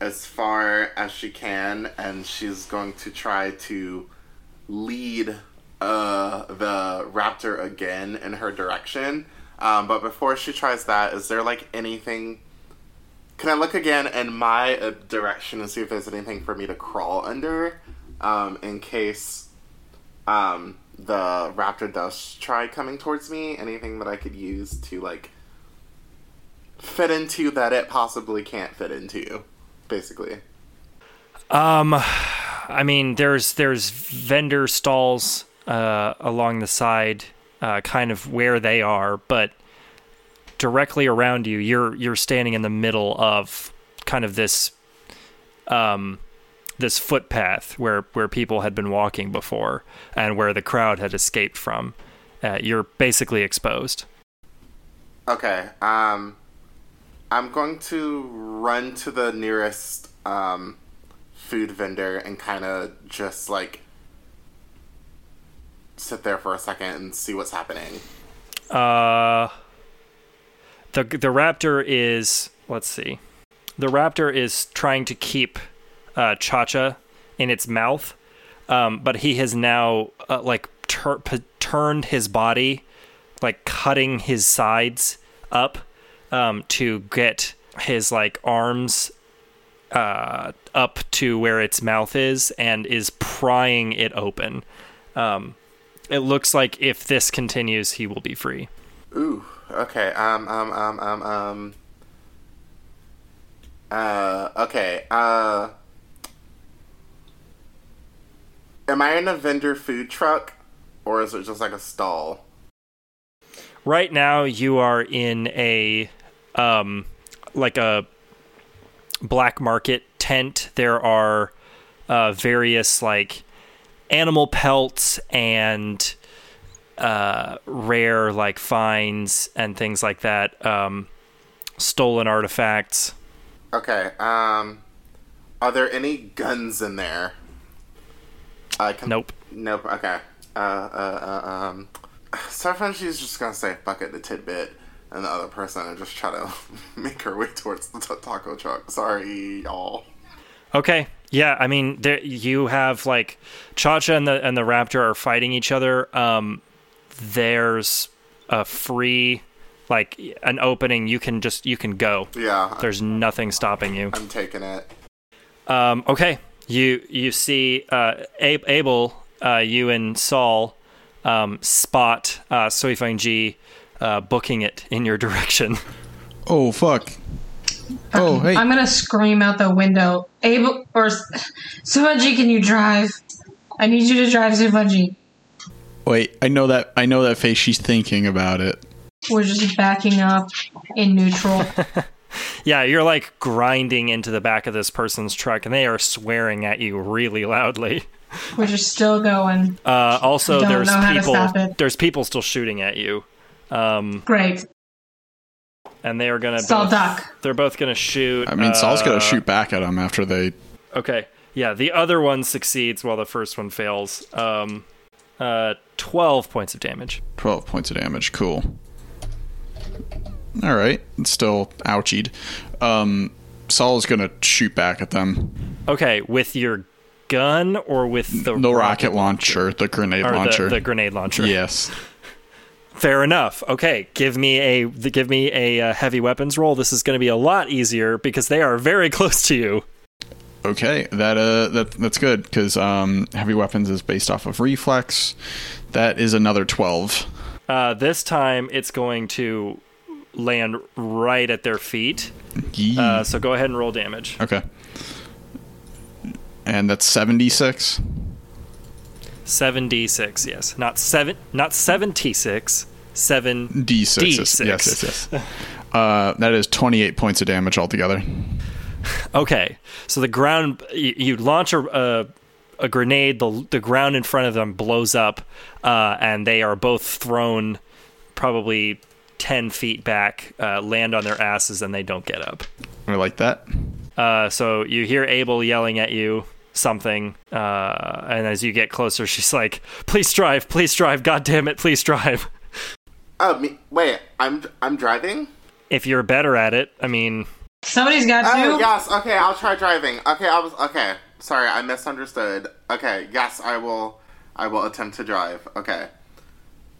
as far as she can, and she's going to try to lead uh the raptor again in her direction. Um, but before she tries that, is there like anything? Can I look again in my uh, direction and see if there's anything for me to crawl under, um, in case um, the raptor does try coming towards me? Anything that I could use to like fit into that it possibly can't fit into, basically. Um, I mean, there's there's vendor stalls uh, along the side, uh, kind of where they are, but directly around you, you're you're standing in the middle of kind of this um this footpath where where people had been walking before and where the crowd had escaped from. Uh, you're basically exposed. Okay. Um, I'm going to run to the nearest um, food vendor and kind of just like sit there for a second and see what's happening. Uh, the the raptor is let's see, the raptor is trying to keep uh, Cha-Cha in its mouth, um, but he has now uh, like p- turned his body, like cutting his sides up um, to get his like arms uh, up to where its mouth is and is prying it open. Um, it looks like if this continues, he will be free. Ooh. Okay. Um. Um. Um. Um. Um. Uh. Okay. Uh. Am I in a vendor food truck, or is it just like a stall? Right now, you are in a um, like a black market tent. There are uh, various like animal pelts and uh, rare like finds and things like that. Um, stolen artifacts. Okay. Um. Are there any guns in there? Can. Nope. Nope. Okay. Uh. Uh. uh um. Sometimes she's just gonna say "fuck it" the tidbit, and the other person and just try to make her way towards the t- taco truck. Sorry, y'all. Okay. Yeah, I mean, there you have like Cha-Cha and the and the Raptor are fighting each other. Um, there's a free, like an opening. You can just you can go. Yeah. There's nothing stopping you. I'm taking it. Um, okay, you you see uh, Ab- Abel, uh, you and Saul um, spot uh, Suifeng Ji uh, booking it in your direction. Oh fuck. Oh hey. I'm gonna scream out the window. Abel or Subaji, can you drive? I need you to drive Subaji. Wait, I know that I know that face. She's thinking about it. We're just backing up in neutral. Yeah, you're like grinding into the back of this person's truck, and they are swearing at you really loudly. We're just still going. Uh, also, there's know how to people. There's people still shooting at you, um, Great. and they are gonna. Saul both, duck. They're both gonna shoot. I mean, Saul's gonna uh, shoot back at them after they. Okay, yeah, the other one succeeds while the first one fails. Um, uh, twelve points of damage. 12 points of damage. Cool. All right. It's still ouchied. Um, Saul's going to shoot back at them. Okay, with your gun or with the The rocket launcher, the grenade or launcher. The, the grenade launcher. yes. Fair enough. Okay, give me a give me a uh, heavy weapons roll. This is going to be a lot easier because they are very close to you. Okay, that uh, that that's good because um, heavy weapons is based off of reflex. That is another twelve. Uh, this time it's going to land right at their feet. Uh, so go ahead and roll damage. okay, and that's seventy six. Seven d six. Yes, not seven. Not seventy six. Seven. D six. D6. Yes, yes, yes. Uh, that is twenty eight points of damage altogether. Okay, so the ground you, you launch a, a a grenade. The the ground in front of them blows up, uh, and they are both thrown probably ten feet back, uh, land on their asses, and they don't get up. I like that. Uh, so you hear Abel yelling at you something, uh, and as you get closer, she's like, "Please drive, please drive, God damn it, please drive." Oh, me. Wait, I'm I'm driving. If you're better at it, I mean, Somebody's got Oh yes. Okay, I'll try driving. Okay, I was okay. Sorry, I misunderstood. Okay, yes, I will. I will attempt to drive. Okay.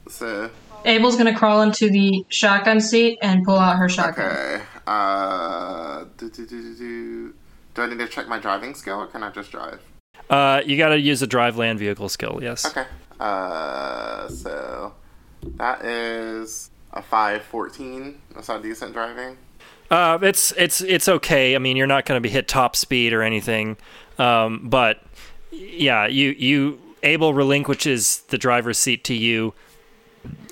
So Abel's gonna crawl into the shotgun seat and pull out her shotgun. okay. Uh, do, do, do, do, do. do I need to check my driving skill, or can I just drive? uh, you got to use a drive land vehicle skill. Yes. Okay. Uh, so that is a five fourteen. That's not decent driving. Uh, it's it's it's okay. I mean, you're not going to be hit top speed or anything, um, but yeah, you you Abel relinquishes the driver's seat to you.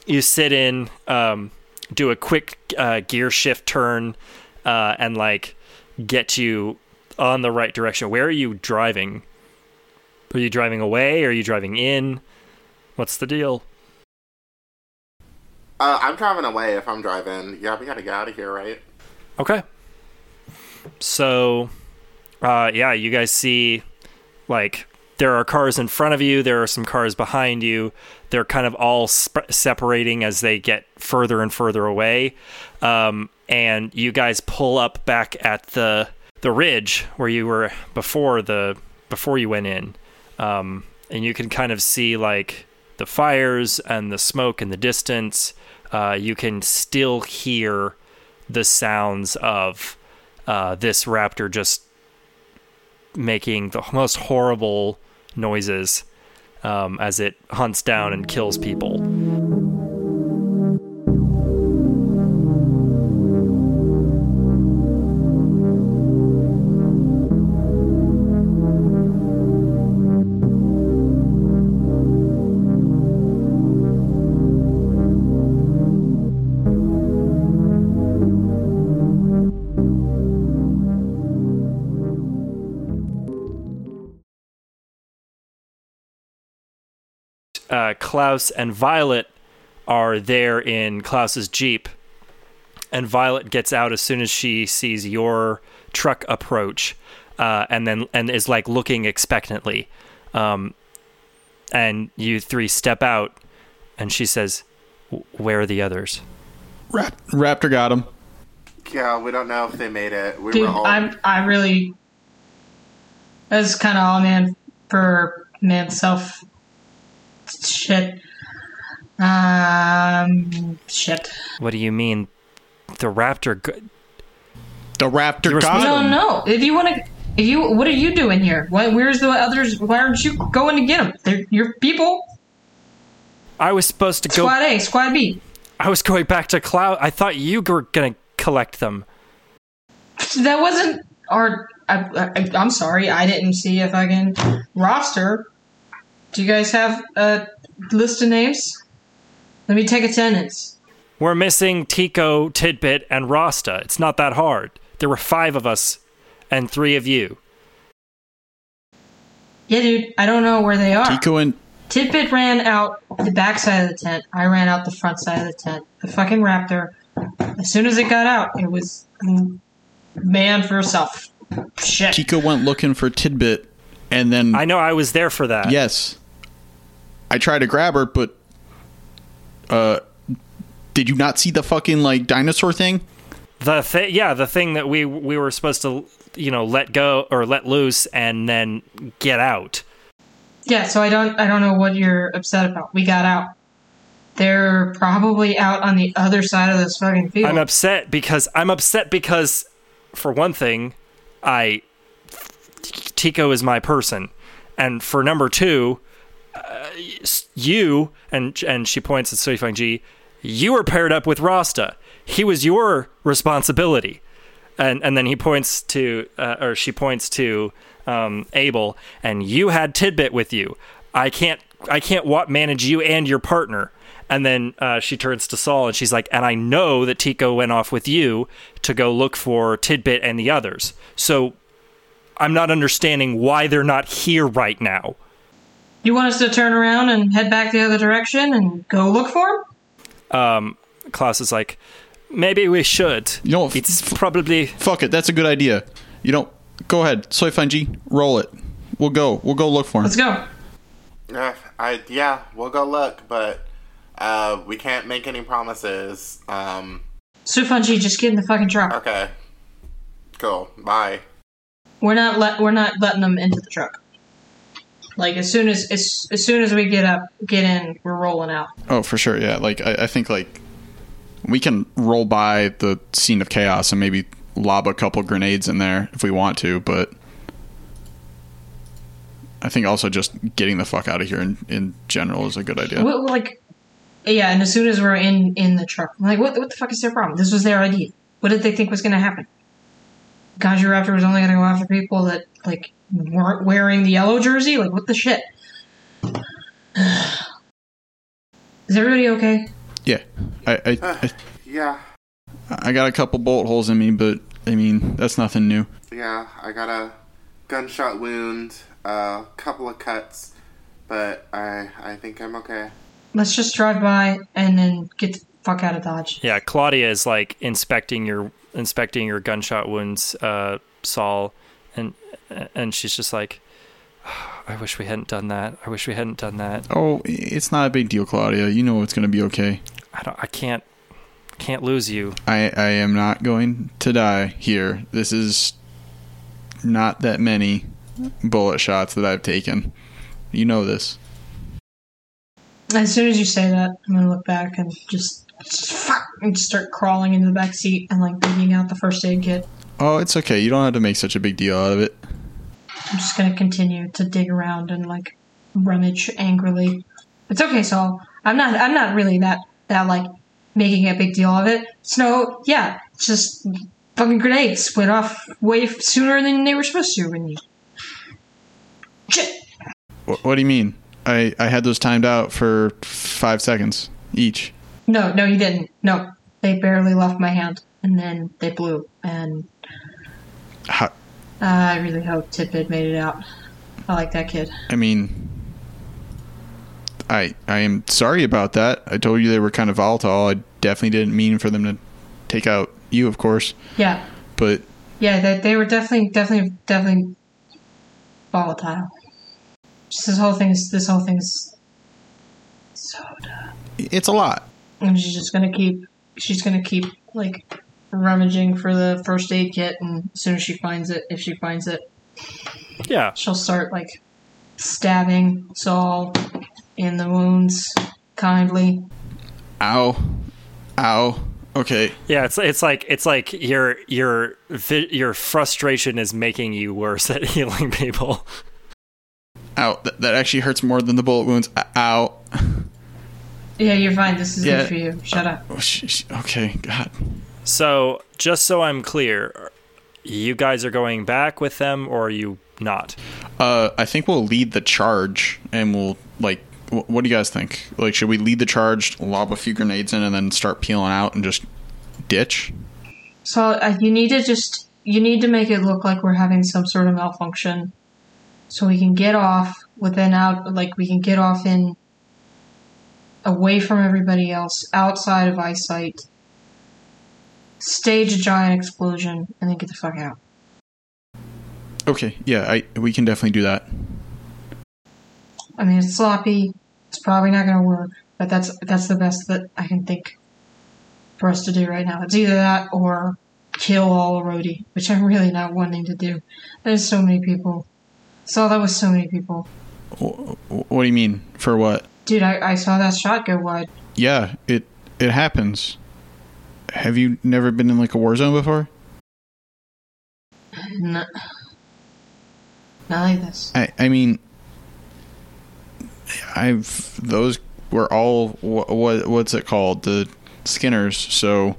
You sit in, um, do a quick uh, gear shift turn, uh, and like get you on the right direction. Where are you driving? Are you driving away? Are you driving in? What's the deal? Uh, I'm driving away if I'm driving. Yeah, we gotta get out of here, right? Okay. So, uh, yeah, you guys see, like, there are cars in front of you, there are some cars behind you. They're kind of all sp- separating as they get further and further away. Um, and you guys pull up back at the the ridge where you were before the before you went in. Um, and you can kind of see like the fires and the smoke in the distance. Uh, you can still hear the sounds of uh, this raptor just making the most horrible noises um, as it hunts down and kills people. Klaus and Violet are there in Klaus's Jeep. And Violet gets out as soon as she sees your truck approach, uh, and then and is like looking expectantly. Um, and you three step out, and she says, "Where are the others?" Rap- Raptor got him. Yeah, we don't know if they made it. We Dude, were all. I'm I really that's kind of all man for man's self shit. Um, shit. What do you mean? The raptor? G- The Raptor got supposed No, him. no. If you want to, if you, what are you doing here? Why, where's the others? Why aren't you going to get them? They're your people. I was supposed to go. Squad A, Squad B. I was going back to Cloud. I thought you were gonna collect them. That wasn't our. I, I, I'm sorry, I didn't see a fucking roster. Do you guys have a list of names? Let me take attendance. We're missing Tico, Tidbit, and Rasta. It's not that hard. There were five of us and three of you. Yeah, dude, I don't know where they are. Tico and Tidbit ran out the back side of the tent. I ran out the front side of the tent. The fucking raptor, as soon as it got out, it was man for herself. Shit. Tico went looking for Tidbit, and then I know I was there for that. yes, I tried to grab her, but uh, did you not see the fucking like dinosaur thing? The thi- yeah, the thing that we we were supposed to, you know, let go or let loose and then get out. Yeah, so I don't I don't know what you're upset about. We got out. They're probably out on the other side of this fucking field. I'm upset because I'm upset because for one thing, I Tico is my person. And for number 2, uh, you and and she points at Suifeng Ji, you were paired up with Rasta. He was your responsibility. And and then he points to uh, or she points to um, Abel and you had Tidbit with you. I can't I can't wa- manage you and your partner. And then uh, she turns to Saul and she's like, and I know that Tico went off with you to go look for Tidbit and the others. So I'm not understanding why they're not here right now. You want us to turn around and head back the other direction and go look for him? Klaus is like, maybe we should. You know, f- it's probably Fuck it, that's a good idea. You know, go ahead, Soy G, roll it. We'll go. We'll go look for him. Let's go. Uh, I yeah, we'll go look, but uh, we can't make any promises. Um, Suifeng Ji, just get in the fucking truck. okay, cool. Bye. We're not let we're not letting them into the truck. Like as soon as as, as soon as we get up, get in, we're rolling out. Oh, for sure. Yeah. Like I, I think like we can roll by the scene of chaos and maybe lob a couple grenades in there if we want to, but I think also just getting the fuck out of here in, in general is a good idea. Like, yeah, and as soon as we're in in the truck, I'm like, what what the fuck is their problem? This was their idea. What did they think was going to happen? Gaji Raptor was only going to go after people that like weren't wearing the yellow jersey. Like, what the shit? Is everybody okay? Yeah. I, I, I Yeah, I got a couple bolt holes in me, but I mean that's nothing new. yeah. I got a gunshot wound, a couple of cuts, but I I think I'm okay. Let's just drive by and then get the fuck out of Dodge. yeah. Claudia is like inspecting your inspecting your gunshot wounds, uh, Saul, and uh, and she's just like, I wish we hadn't done that. I wish we hadn't done that. Oh, it's not a big deal, Claudia. You know it's going to be okay. I don't. I can't. Can't lose you. I, I am not going to die here. This is not that many bullet shots that I've taken. You know this. As soon as you say that, I'm gonna look back and just, just fuck and start crawling into the back seat and like digging out the first aid kit. Oh, it's okay. You don't have to make such a big deal out of it. I'm just gonna continue to dig around and like rummage angrily. It's okay, Saul. I'm not. I'm not really that that like making a big deal of it. Snow, yeah, it's just fucking grenades went off way sooner than they were supposed to. When you shit. What, what do you mean? I, I had those timed out for five seconds each. No, no, you didn't. No, they barely left my hand, and then they blew. And How, uh, I really hope Tidbit made it out. I like that kid. I mean, I I am sorry about that. I told you they were kind of volatile. I definitely didn't mean for them to take out you, of course. Yeah, But yeah, they, they were definitely, definitely, definitely volatile. Just this whole thing is this whole thing is so dumb. it's a lot. And she's just gonna keep she's gonna keep like rummaging for the first aid kit and as soon as she finds it, if she finds it, Yeah. she'll start like stabbing Saul in the wounds kindly. Ow, ow. Okay, Yeah, it's it's like it's like your your your frustration is making you worse at healing people. ow. That, that actually hurts more than the bullet wounds. Ow. Yeah, you're fine. This is Yeah. good for you. Shut up. Oh, sh- sh- okay, God. So, just so I'm clear, you guys are going back with them or are you not? Uh, I think we'll lead the charge and we'll like Wh- What do you guys think? Like, should we lead the charge, lob a few grenades in, and then start peeling out and just ditch? So uh, you need to just you need to make it look like we're having some sort of malfunction, so we can get off within out like we can get off in away from everybody else, outside of eyesight. Stage a giant explosion and then get the fuck out. Okay, yeah, I we can definitely do that. I mean, it's sloppy. It's probably not going to work, but that's that's the best that I can think for us to do right now. It's either that or kill all Rhodey, which I'm really not wanting to do. There's so many people. Saw that with so many people. Wh- wh- What do you mean? For what? Dude, I, I saw that shot go wide. Yeah, it it happens. Have you never been in like a war zone before? Not, not like this. I I mean, I've those were all what, what what's it called the Skinners. So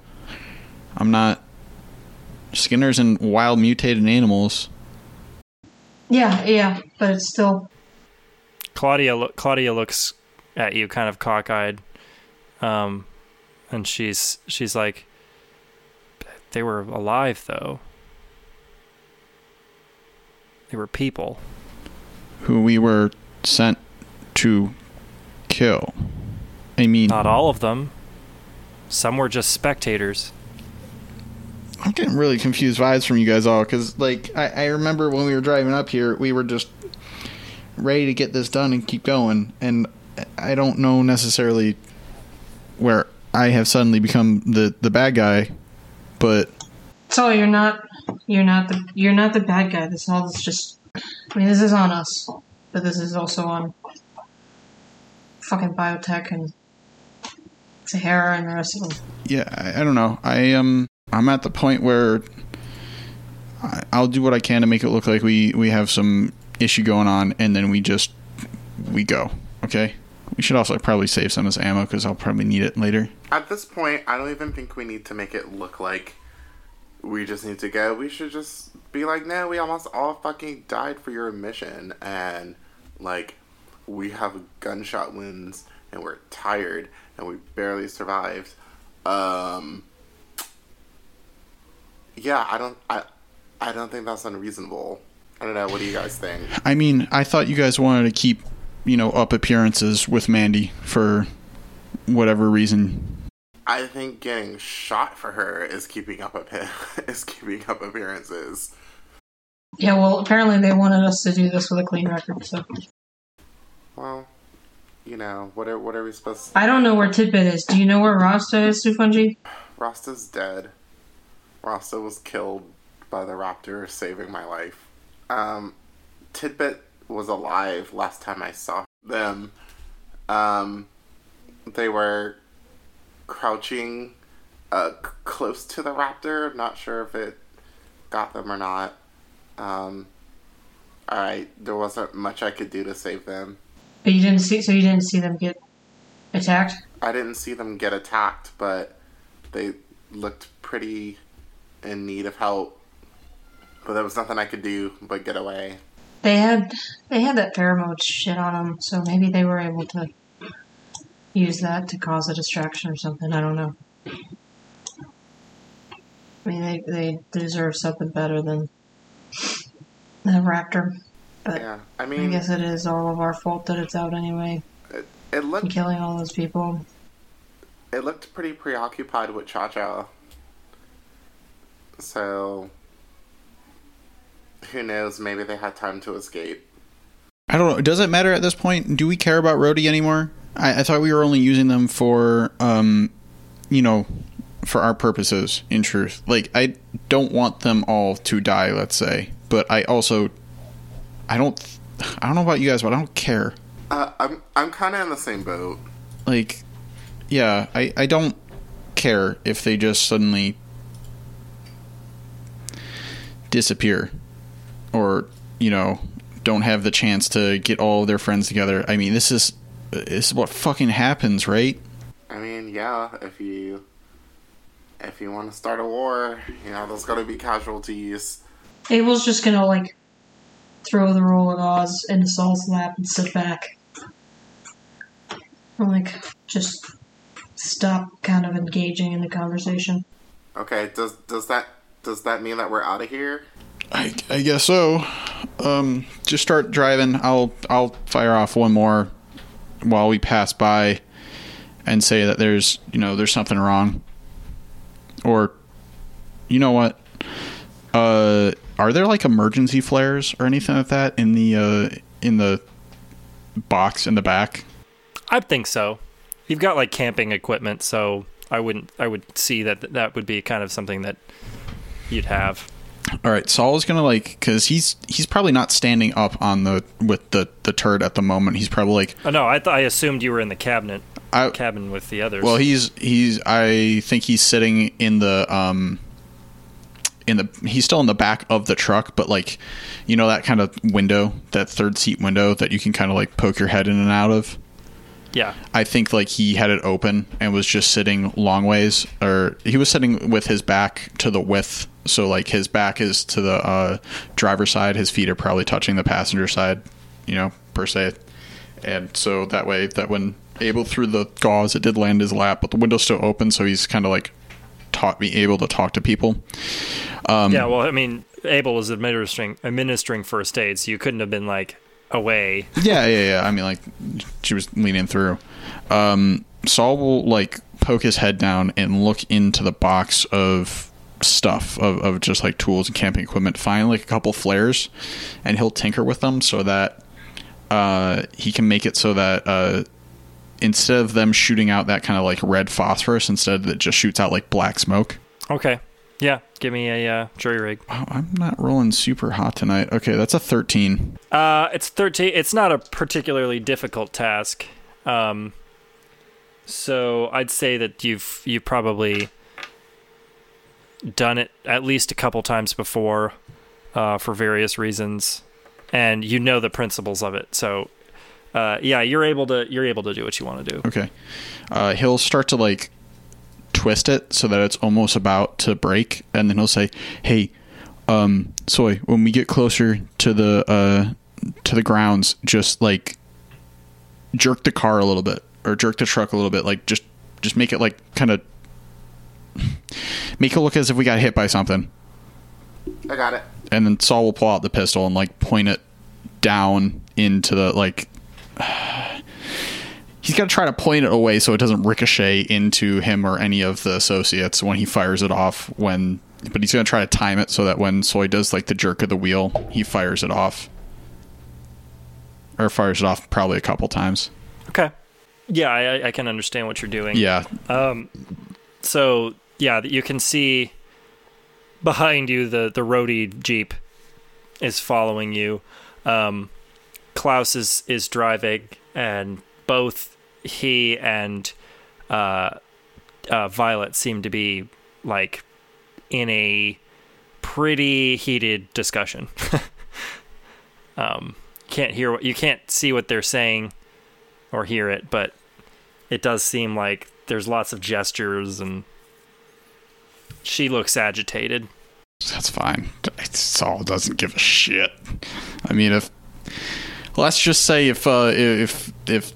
I'm not Skinners and wild mutated animals. Yeah, yeah, but it's still. Claudia Claudia looks at you kind of cockeyed, um, and she's she's like, they were alive though. They were people. who we were sent to kill. I mean, Not all of them. Some were just spectators. I'm getting really confused vibes from you guys all because, like, I, I remember when we were driving up here, we were just ready to get this done and keep going, and I don't know necessarily where I have suddenly become the the bad guy, but So you're not, you're not the, you're not the bad guy. This all is just. I mean, this is on us, but this is also on fucking biotech and Sahara and the rest of them. yeah, I, I don't know. I um, I'm at the point where I, I'll do what I can to make it look like we we have some issue going on, and then we just we go. Okay. We should also probably save some of this ammo because I'll probably need it later. At this point, I don't even think we need to make it look like we just need to go. We should just be like, no, we almost all fucking died for your mission. And, like, we have gunshot wounds and we're tired and we barely survived. Um, yeah, I don't, I, I don't think that's unreasonable. I don't know. What do you guys think? I mean, I thought you guys wanted to keep, you know, up appearances with Mandy for whatever reason. I think getting shot for her is keeping up appear- is keeping up appearances. Yeah, well, apparently they wanted us to do this with a clean record, so. Well, you know, what are what are we supposed? to... I don't know where Tidbit is. Do you know where Rasta is, Suifeng Ji? Rasta's dead. Rasta was killed by the raptor, saving my life. Um, Tidbit was alive last time I saw them. Um, they were crouching uh, c- close to the raptor. Not sure if it got them or not. Um, I there wasn't much I could do to save them. But you didn't see, so you didn't see them get attacked? I didn't see them get attacked, but they looked pretty in need of help. But there was nothing I could do but get away. They had, they had that pheromone shit on them, so maybe they were able to use that to cause a distraction or something. I don't know. I mean, they, they deserve something better than the raptor. But Yeah, I mean, I guess it is all of our fault that it's out anyway. it, it looked killing all those people. it looked pretty preoccupied with Cha Cha. So who knows? Maybe they had time to escape. I don't know. Does it matter at this point? Do we care about Rhodey anymore? I, I thought we were only using them for, um, you know, for our purposes. In truth, like I don't want them all to die. Let's say, but I also, I don't, I don't know about you guys, but I don't care. Uh, I'm I'm kind of in the same boat. Like, yeah, I I don't care if they just suddenly disappear, or you know, don't have the chance to get all of their friends together. I mean, this is this is what fucking happens, right? I mean, yeah, if you if you want to start a war, you know, there's gonna be casualties. Abel's just gonna, like, throw the roll of Oz into Saul's lap and sit back. I'm like, just stop kind of engaging in the conversation. Okay, does does that does that mean that we're out of here? I, I guess so. Um, just start driving. I'll I'll fire off one more while we pass by, and say that there's you know there's something wrong, or you know what? Uh, are there like emergency flares or anything like that in the uh in the box in the back? I think so. You've got like camping equipment, so I wouldn't. I would see that that would be kind of something that you'd have. All right, Saul's gonna like because he's he's probably not standing up on the with the the turd at the moment. He's probably like Oh no, I th- I assumed you were in the cabinet I cabin with the others. well he's he's I think he's sitting in the um in the he's still in the back of the truck, but like you know that kind of window, that third seat window that you can kind of like poke your head in and out of. yeah. I think like he had it open and was just sitting long ways, or he was sitting with his back to the width. So like his back is to the uh, driver's side, his feet are probably touching the passenger side, you know, per se. And so that way, that when Abel threw the gauze, it did land his lap, but the window's still open, so he's kind of like taught me able to talk to people. Um, yeah, well, I mean, Abel was administering administering first aid, so you couldn't have been like away. yeah, yeah, yeah. I mean, like she was leaning through. Um, Saul will like poke his head down and look into the box of stuff of, of just like tools and camping equipment. Find like a couple flares, and he'll tinker with them so that uh, he can make it so that uh, instead of them shooting out that kind of like red phosphorus, instead it just shoots out like black smoke. Okay. Yeah, give me a uh, jury rig. Wow, I'm not rolling super hot tonight. Okay, that's a 13. Uh, it's thirteen. It's not a particularly difficult task. Um, so I'd say that you've you've probably done it at least a couple times before, uh, for various reasons, and you know the principles of it. So, uh, yeah, you're able to you're able to do what you want to do. Okay. Uh, he'll start to like twist it so that it's almost about to break, and then he'll say, "Hey, um, Soy, when we get closer to the uh, to the grounds, just like jerk the car a little bit, or jerk the truck a little bit, like just just make it like kind of make it look as if we got hit by something." I got it. and then Saul will pull out the pistol and like point it down into the like. He's got to try to point it away so it doesn't ricochet into him or any of the associates when he fires it off. When, but he's going to try to time it so that when Soy does like the jerk of the wheel, he fires it off, or fires it off probably a couple times. Okay. Yeah, I, I can understand what you're doing. Yeah, Um, so yeah, you can see behind you the the roadie jeep is following you. Um, Klaus is is driving, and both he and uh, uh, Violet seem to be like in a pretty heated discussion. um, can't hear what you can't see what they're saying or hear it, but it does seem like there's lots of gestures and she looks agitated. that's fine. Saul doesn't give a shit. I mean, if let's just say if uh, if if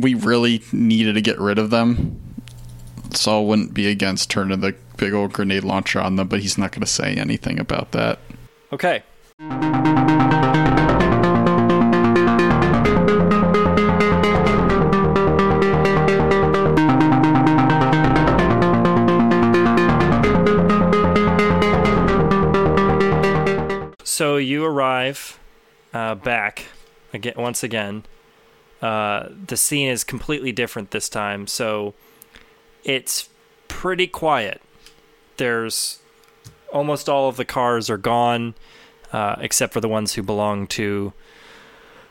we really needed to get rid of them, Saul wouldn't be against turning the big old grenade launcher on them, but he's not going to say anything about that. Okay. So you arrive uh, back again once again. Uh, the scene is completely different this time, so it's pretty quiet. There's almost all of the cars are gone, uh, except for the ones who belong to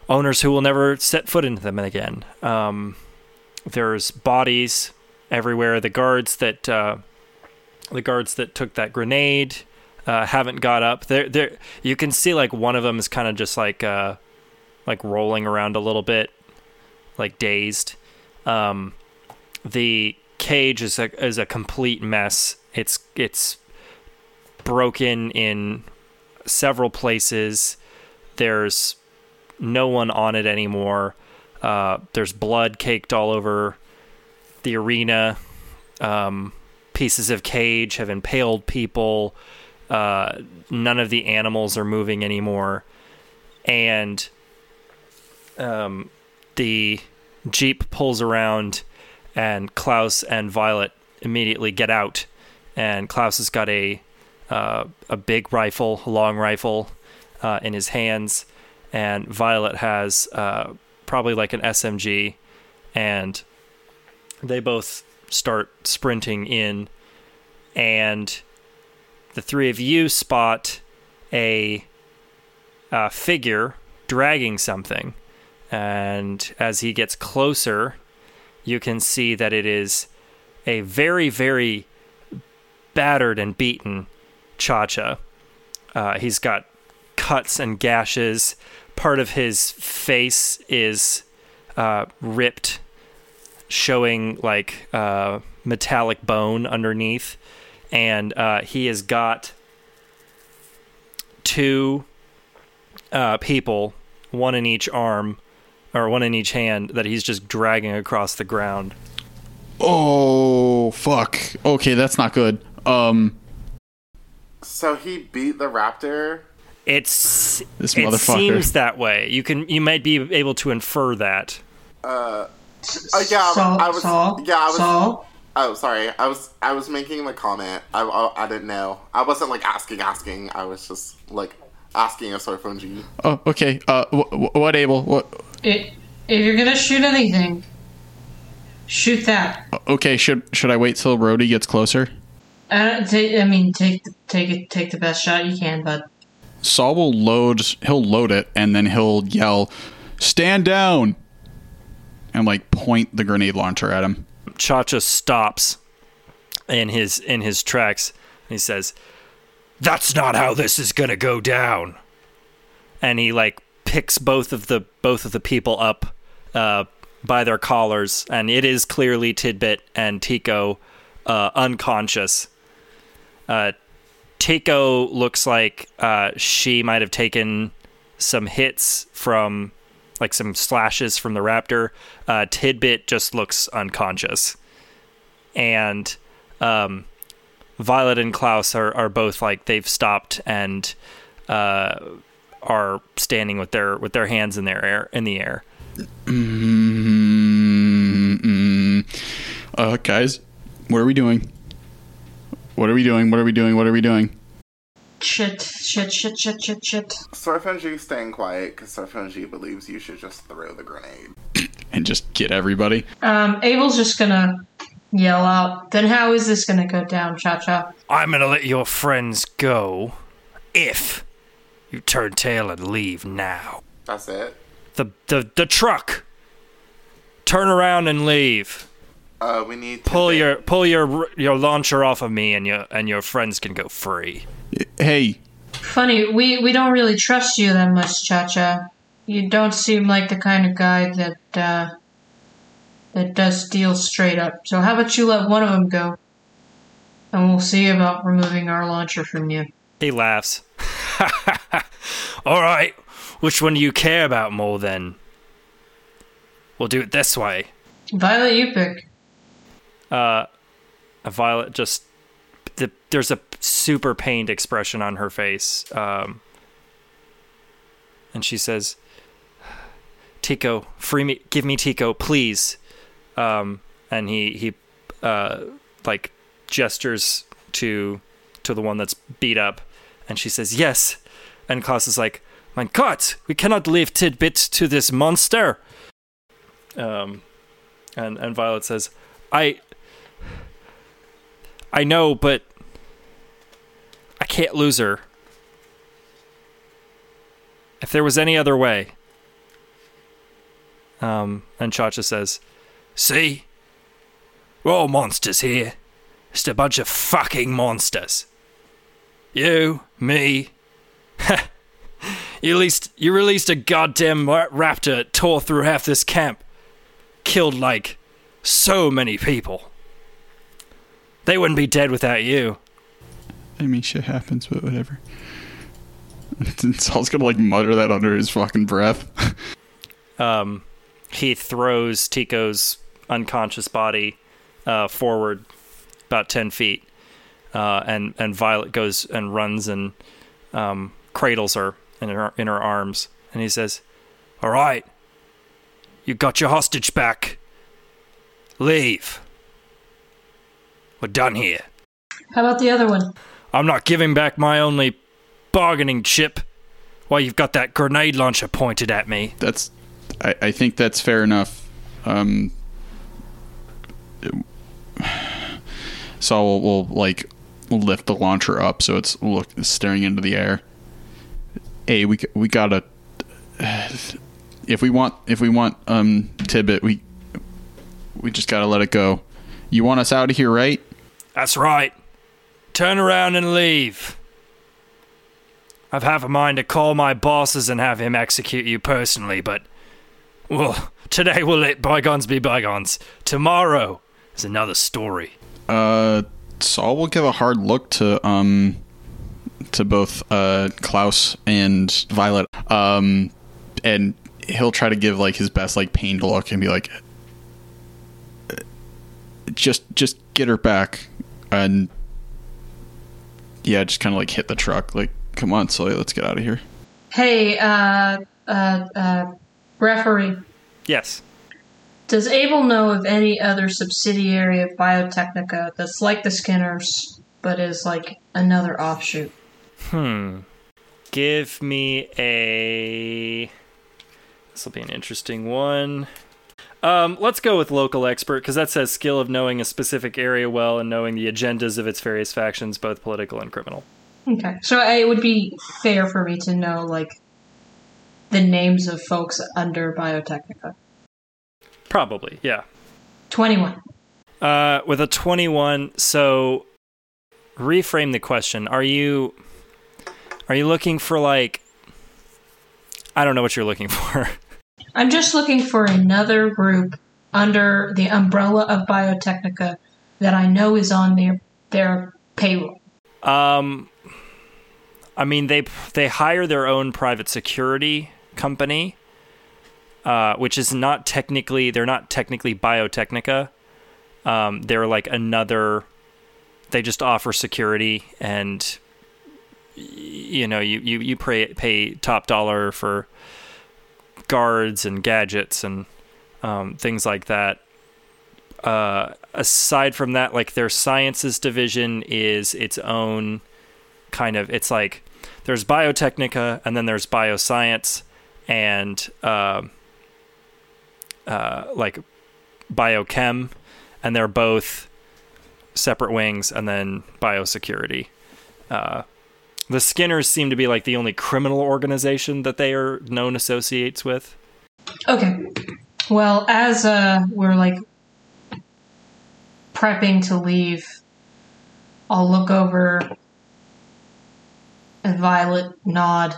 owners who will never set foot into them again. Um, there's bodies everywhere. The guards that uh, the guards that took that grenade uh, haven't got up. There, there. You can see like one of them is kind of just like uh, like rolling around a little bit, like dazed. Um, the cage is a is a complete mess. It's it's broken in several places. There's no one on it anymore. Uh, there's blood caked all over the arena. Um, pieces of cage have impaled people. Uh, none of the animals are moving anymore, and um, the jeep pulls around, and Klaus and Violet immediately get out, and Klaus has got a uh, a big rifle, long rifle, uh, in his hands, and Violet has uh, probably like an SMG, and they both start sprinting in, and the three of you spot a, uh figure dragging something, and as he gets closer, you can see that it is a very, very battered and beaten Cha Cha. Uh, he's got cuts and gashes. Part of his face is uh, ripped, showing like uh, metallic bone underneath. And uh, he has got two uh, people, one in each arm, or one in each hand, that he's just dragging across the ground. Oh fuck. Okay, that's not good. Um, So he beat the raptor. It's This it motherfucker. seems that way. You can you might be able to infer that. Uh, yeah, Saul, I was- Saul, yeah, I was- Saul. Oh, sorry. I was I was making the comment. I, I, I didn't know. I wasn't like asking, asking. I was just like asking a Suifeng Ji. oh, okay. Uh, wh- what Abel? What? It, if you're gonna shoot anything, shoot that. Okay, should should I wait till Rhodey gets closer? Uh, ta- I mean, take the- take it, take the best shot you can, but Saul will load. He'll load it, and then he'll yell, "Stand down!" and like point the grenade launcher at him. Chacha stops in his in his tracks. He says, "That's not how this is gonna go down." And he like picks both of the both of the people up uh, by their collars, and it is clearly Tidbit and Tico uh, unconscious. Uh, Tico looks like uh, she might have taken some hits from like some slashes from the raptor. Uh, Tidbit just looks unconscious, and um, Violet and Klaus are, are both like they've stopped and uh, are standing with their with their hands in their air in the air. Mm-mm. Uh, guys, what are we doing? What are we doing? What are we doing? What are we doing? Shit, shit, shit, shit, shit, shit. Suifeng staying quiet because Suifeng Ji believes you should just throw the grenade. And just get everybody. Um, Abel's just gonna yell out. Then how is this gonna go down, Cha Cha? I'm gonna let your friends go if you turn tail and leave now. That's it. The the the truck. Turn around and leave. Uh, we need Pull Tidbit- your pull your your launcher off of me, and your and your friends can go free. Hey, Funny, we we don't really trust you that much, Cha Cha. You don't seem like the kind of guy that uh, that does deals straight up. So how about you let one of them go, and we'll see about removing our launcher from you. He laughs. All right, which one do you care about more then? We'll do it this way. Violet, you pick. Uh, Violet just the, there's a super pained expression on her face, um, and she says, "Tico, free me, give me Tico, please." Um, and he he uh, like gestures to to the one that's beat up, and she says, "Yes." And Klaus is like, "Mein Gott, we cannot leave Tidbit to this monster." Um, and and Violet says, "I." I know, but I can't lose her. If there was any other way. Um, and Chacha says, See? We're all monsters here. Just a bunch of fucking monsters. You, me. you released you released a goddamn raptor tore through half this camp. Killed like so many people. They wouldn't be dead without you. I mean, shit happens, but whatever. And Saul's gonna like mutter that under his fucking breath. Um, he throws Tico's unconscious body uh, forward about ten feet, uh, and and Violet goes and runs and um, cradles her in her in her arms, and he says, "All right, you got your hostage back. Leave. We're done here. How about the other one? I'm not giving back my only bargaining chip while you've got that grenade launcher pointed at me. That's, I, I think that's fair enough. Um, Saul will, will like lift the launcher up so it's look staring into the air. Hey, we we gotta. If we want, if we want um Tibbet, we we just gotta let it go. You want us out of here, right? That's right. Turn around and leave. I've half a mind to call my bosses and have him execute you personally, but. Well, today we'll let bygones be bygones. Tomorrow is another story. Uh, Saul will give a hard look to um to both uh Klaus and Violet. Um, and he'll try to give like his best like pained look and be like, just just get her back and yeah, just kind of like hit the truck. Like, come on, Sully, let's get out of here. Hey, uh, uh, uh, referee. Yes. Does Abel know of any other subsidiary of Biotechnica that's like the Skinners, but is like another offshoot? Hmm. Give me a. This will be an interesting one. Um, let's go with local expert because that says skill of knowing a specific area well and knowing the agendas of its various factions, both political and criminal. Okay, so it would be fair for me to know like the names of folks under Biotechnica. Probably, yeah. Twenty-one. Uh, with a 21, so reframe the question. Are you are you looking for like I don't know what you're looking for. I'm just looking for another group under the umbrella of Biotechnica that I know is on their their payroll. Um, I mean they they hire their own private security company, uh, which is not technically they're not technically Biotechnica. Um, they're like another. They just offer security, and you know you you you pay pay top dollar for guards and gadgets and um, things like that. Uh, aside from that, like their sciences division is its own kind of. It's like there's biotechnica and then there's bioscience and uh, uh, like biochem, and they're both separate wings, and then biosecurity. Uh, the Skinners seem to be like the only criminal organization that they are known associates with. Okay. Well, as uh, we're like prepping to leave, I'll look over at Violet, nod,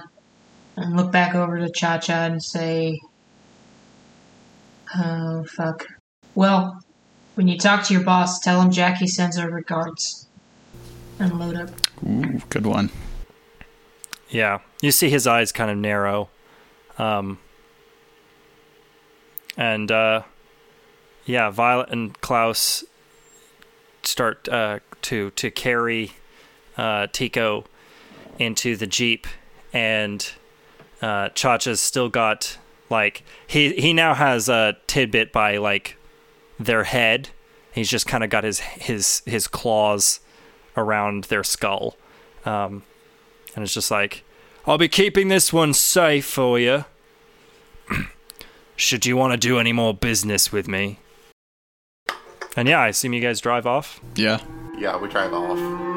and look back over to Cha Cha and say, Oh, fuck. Well, when you talk to your boss, tell him Jackie sends her regards. And load up. Ooh, good one. Yeah, you see his eyes kind of narrow, um, and uh, yeah, Violet and Klaus start uh, to to carry uh, Tico into the jeep, and uh, Chacha's still got like he he now has a tidbit by like their head. He's just kind of got his his his claws around their skull. Um, and it's just like, I'll be keeping this one safe for you. Should you want to do any more business with me? And yeah, I assume you guys drive off. Yeah. Yeah, we drive off.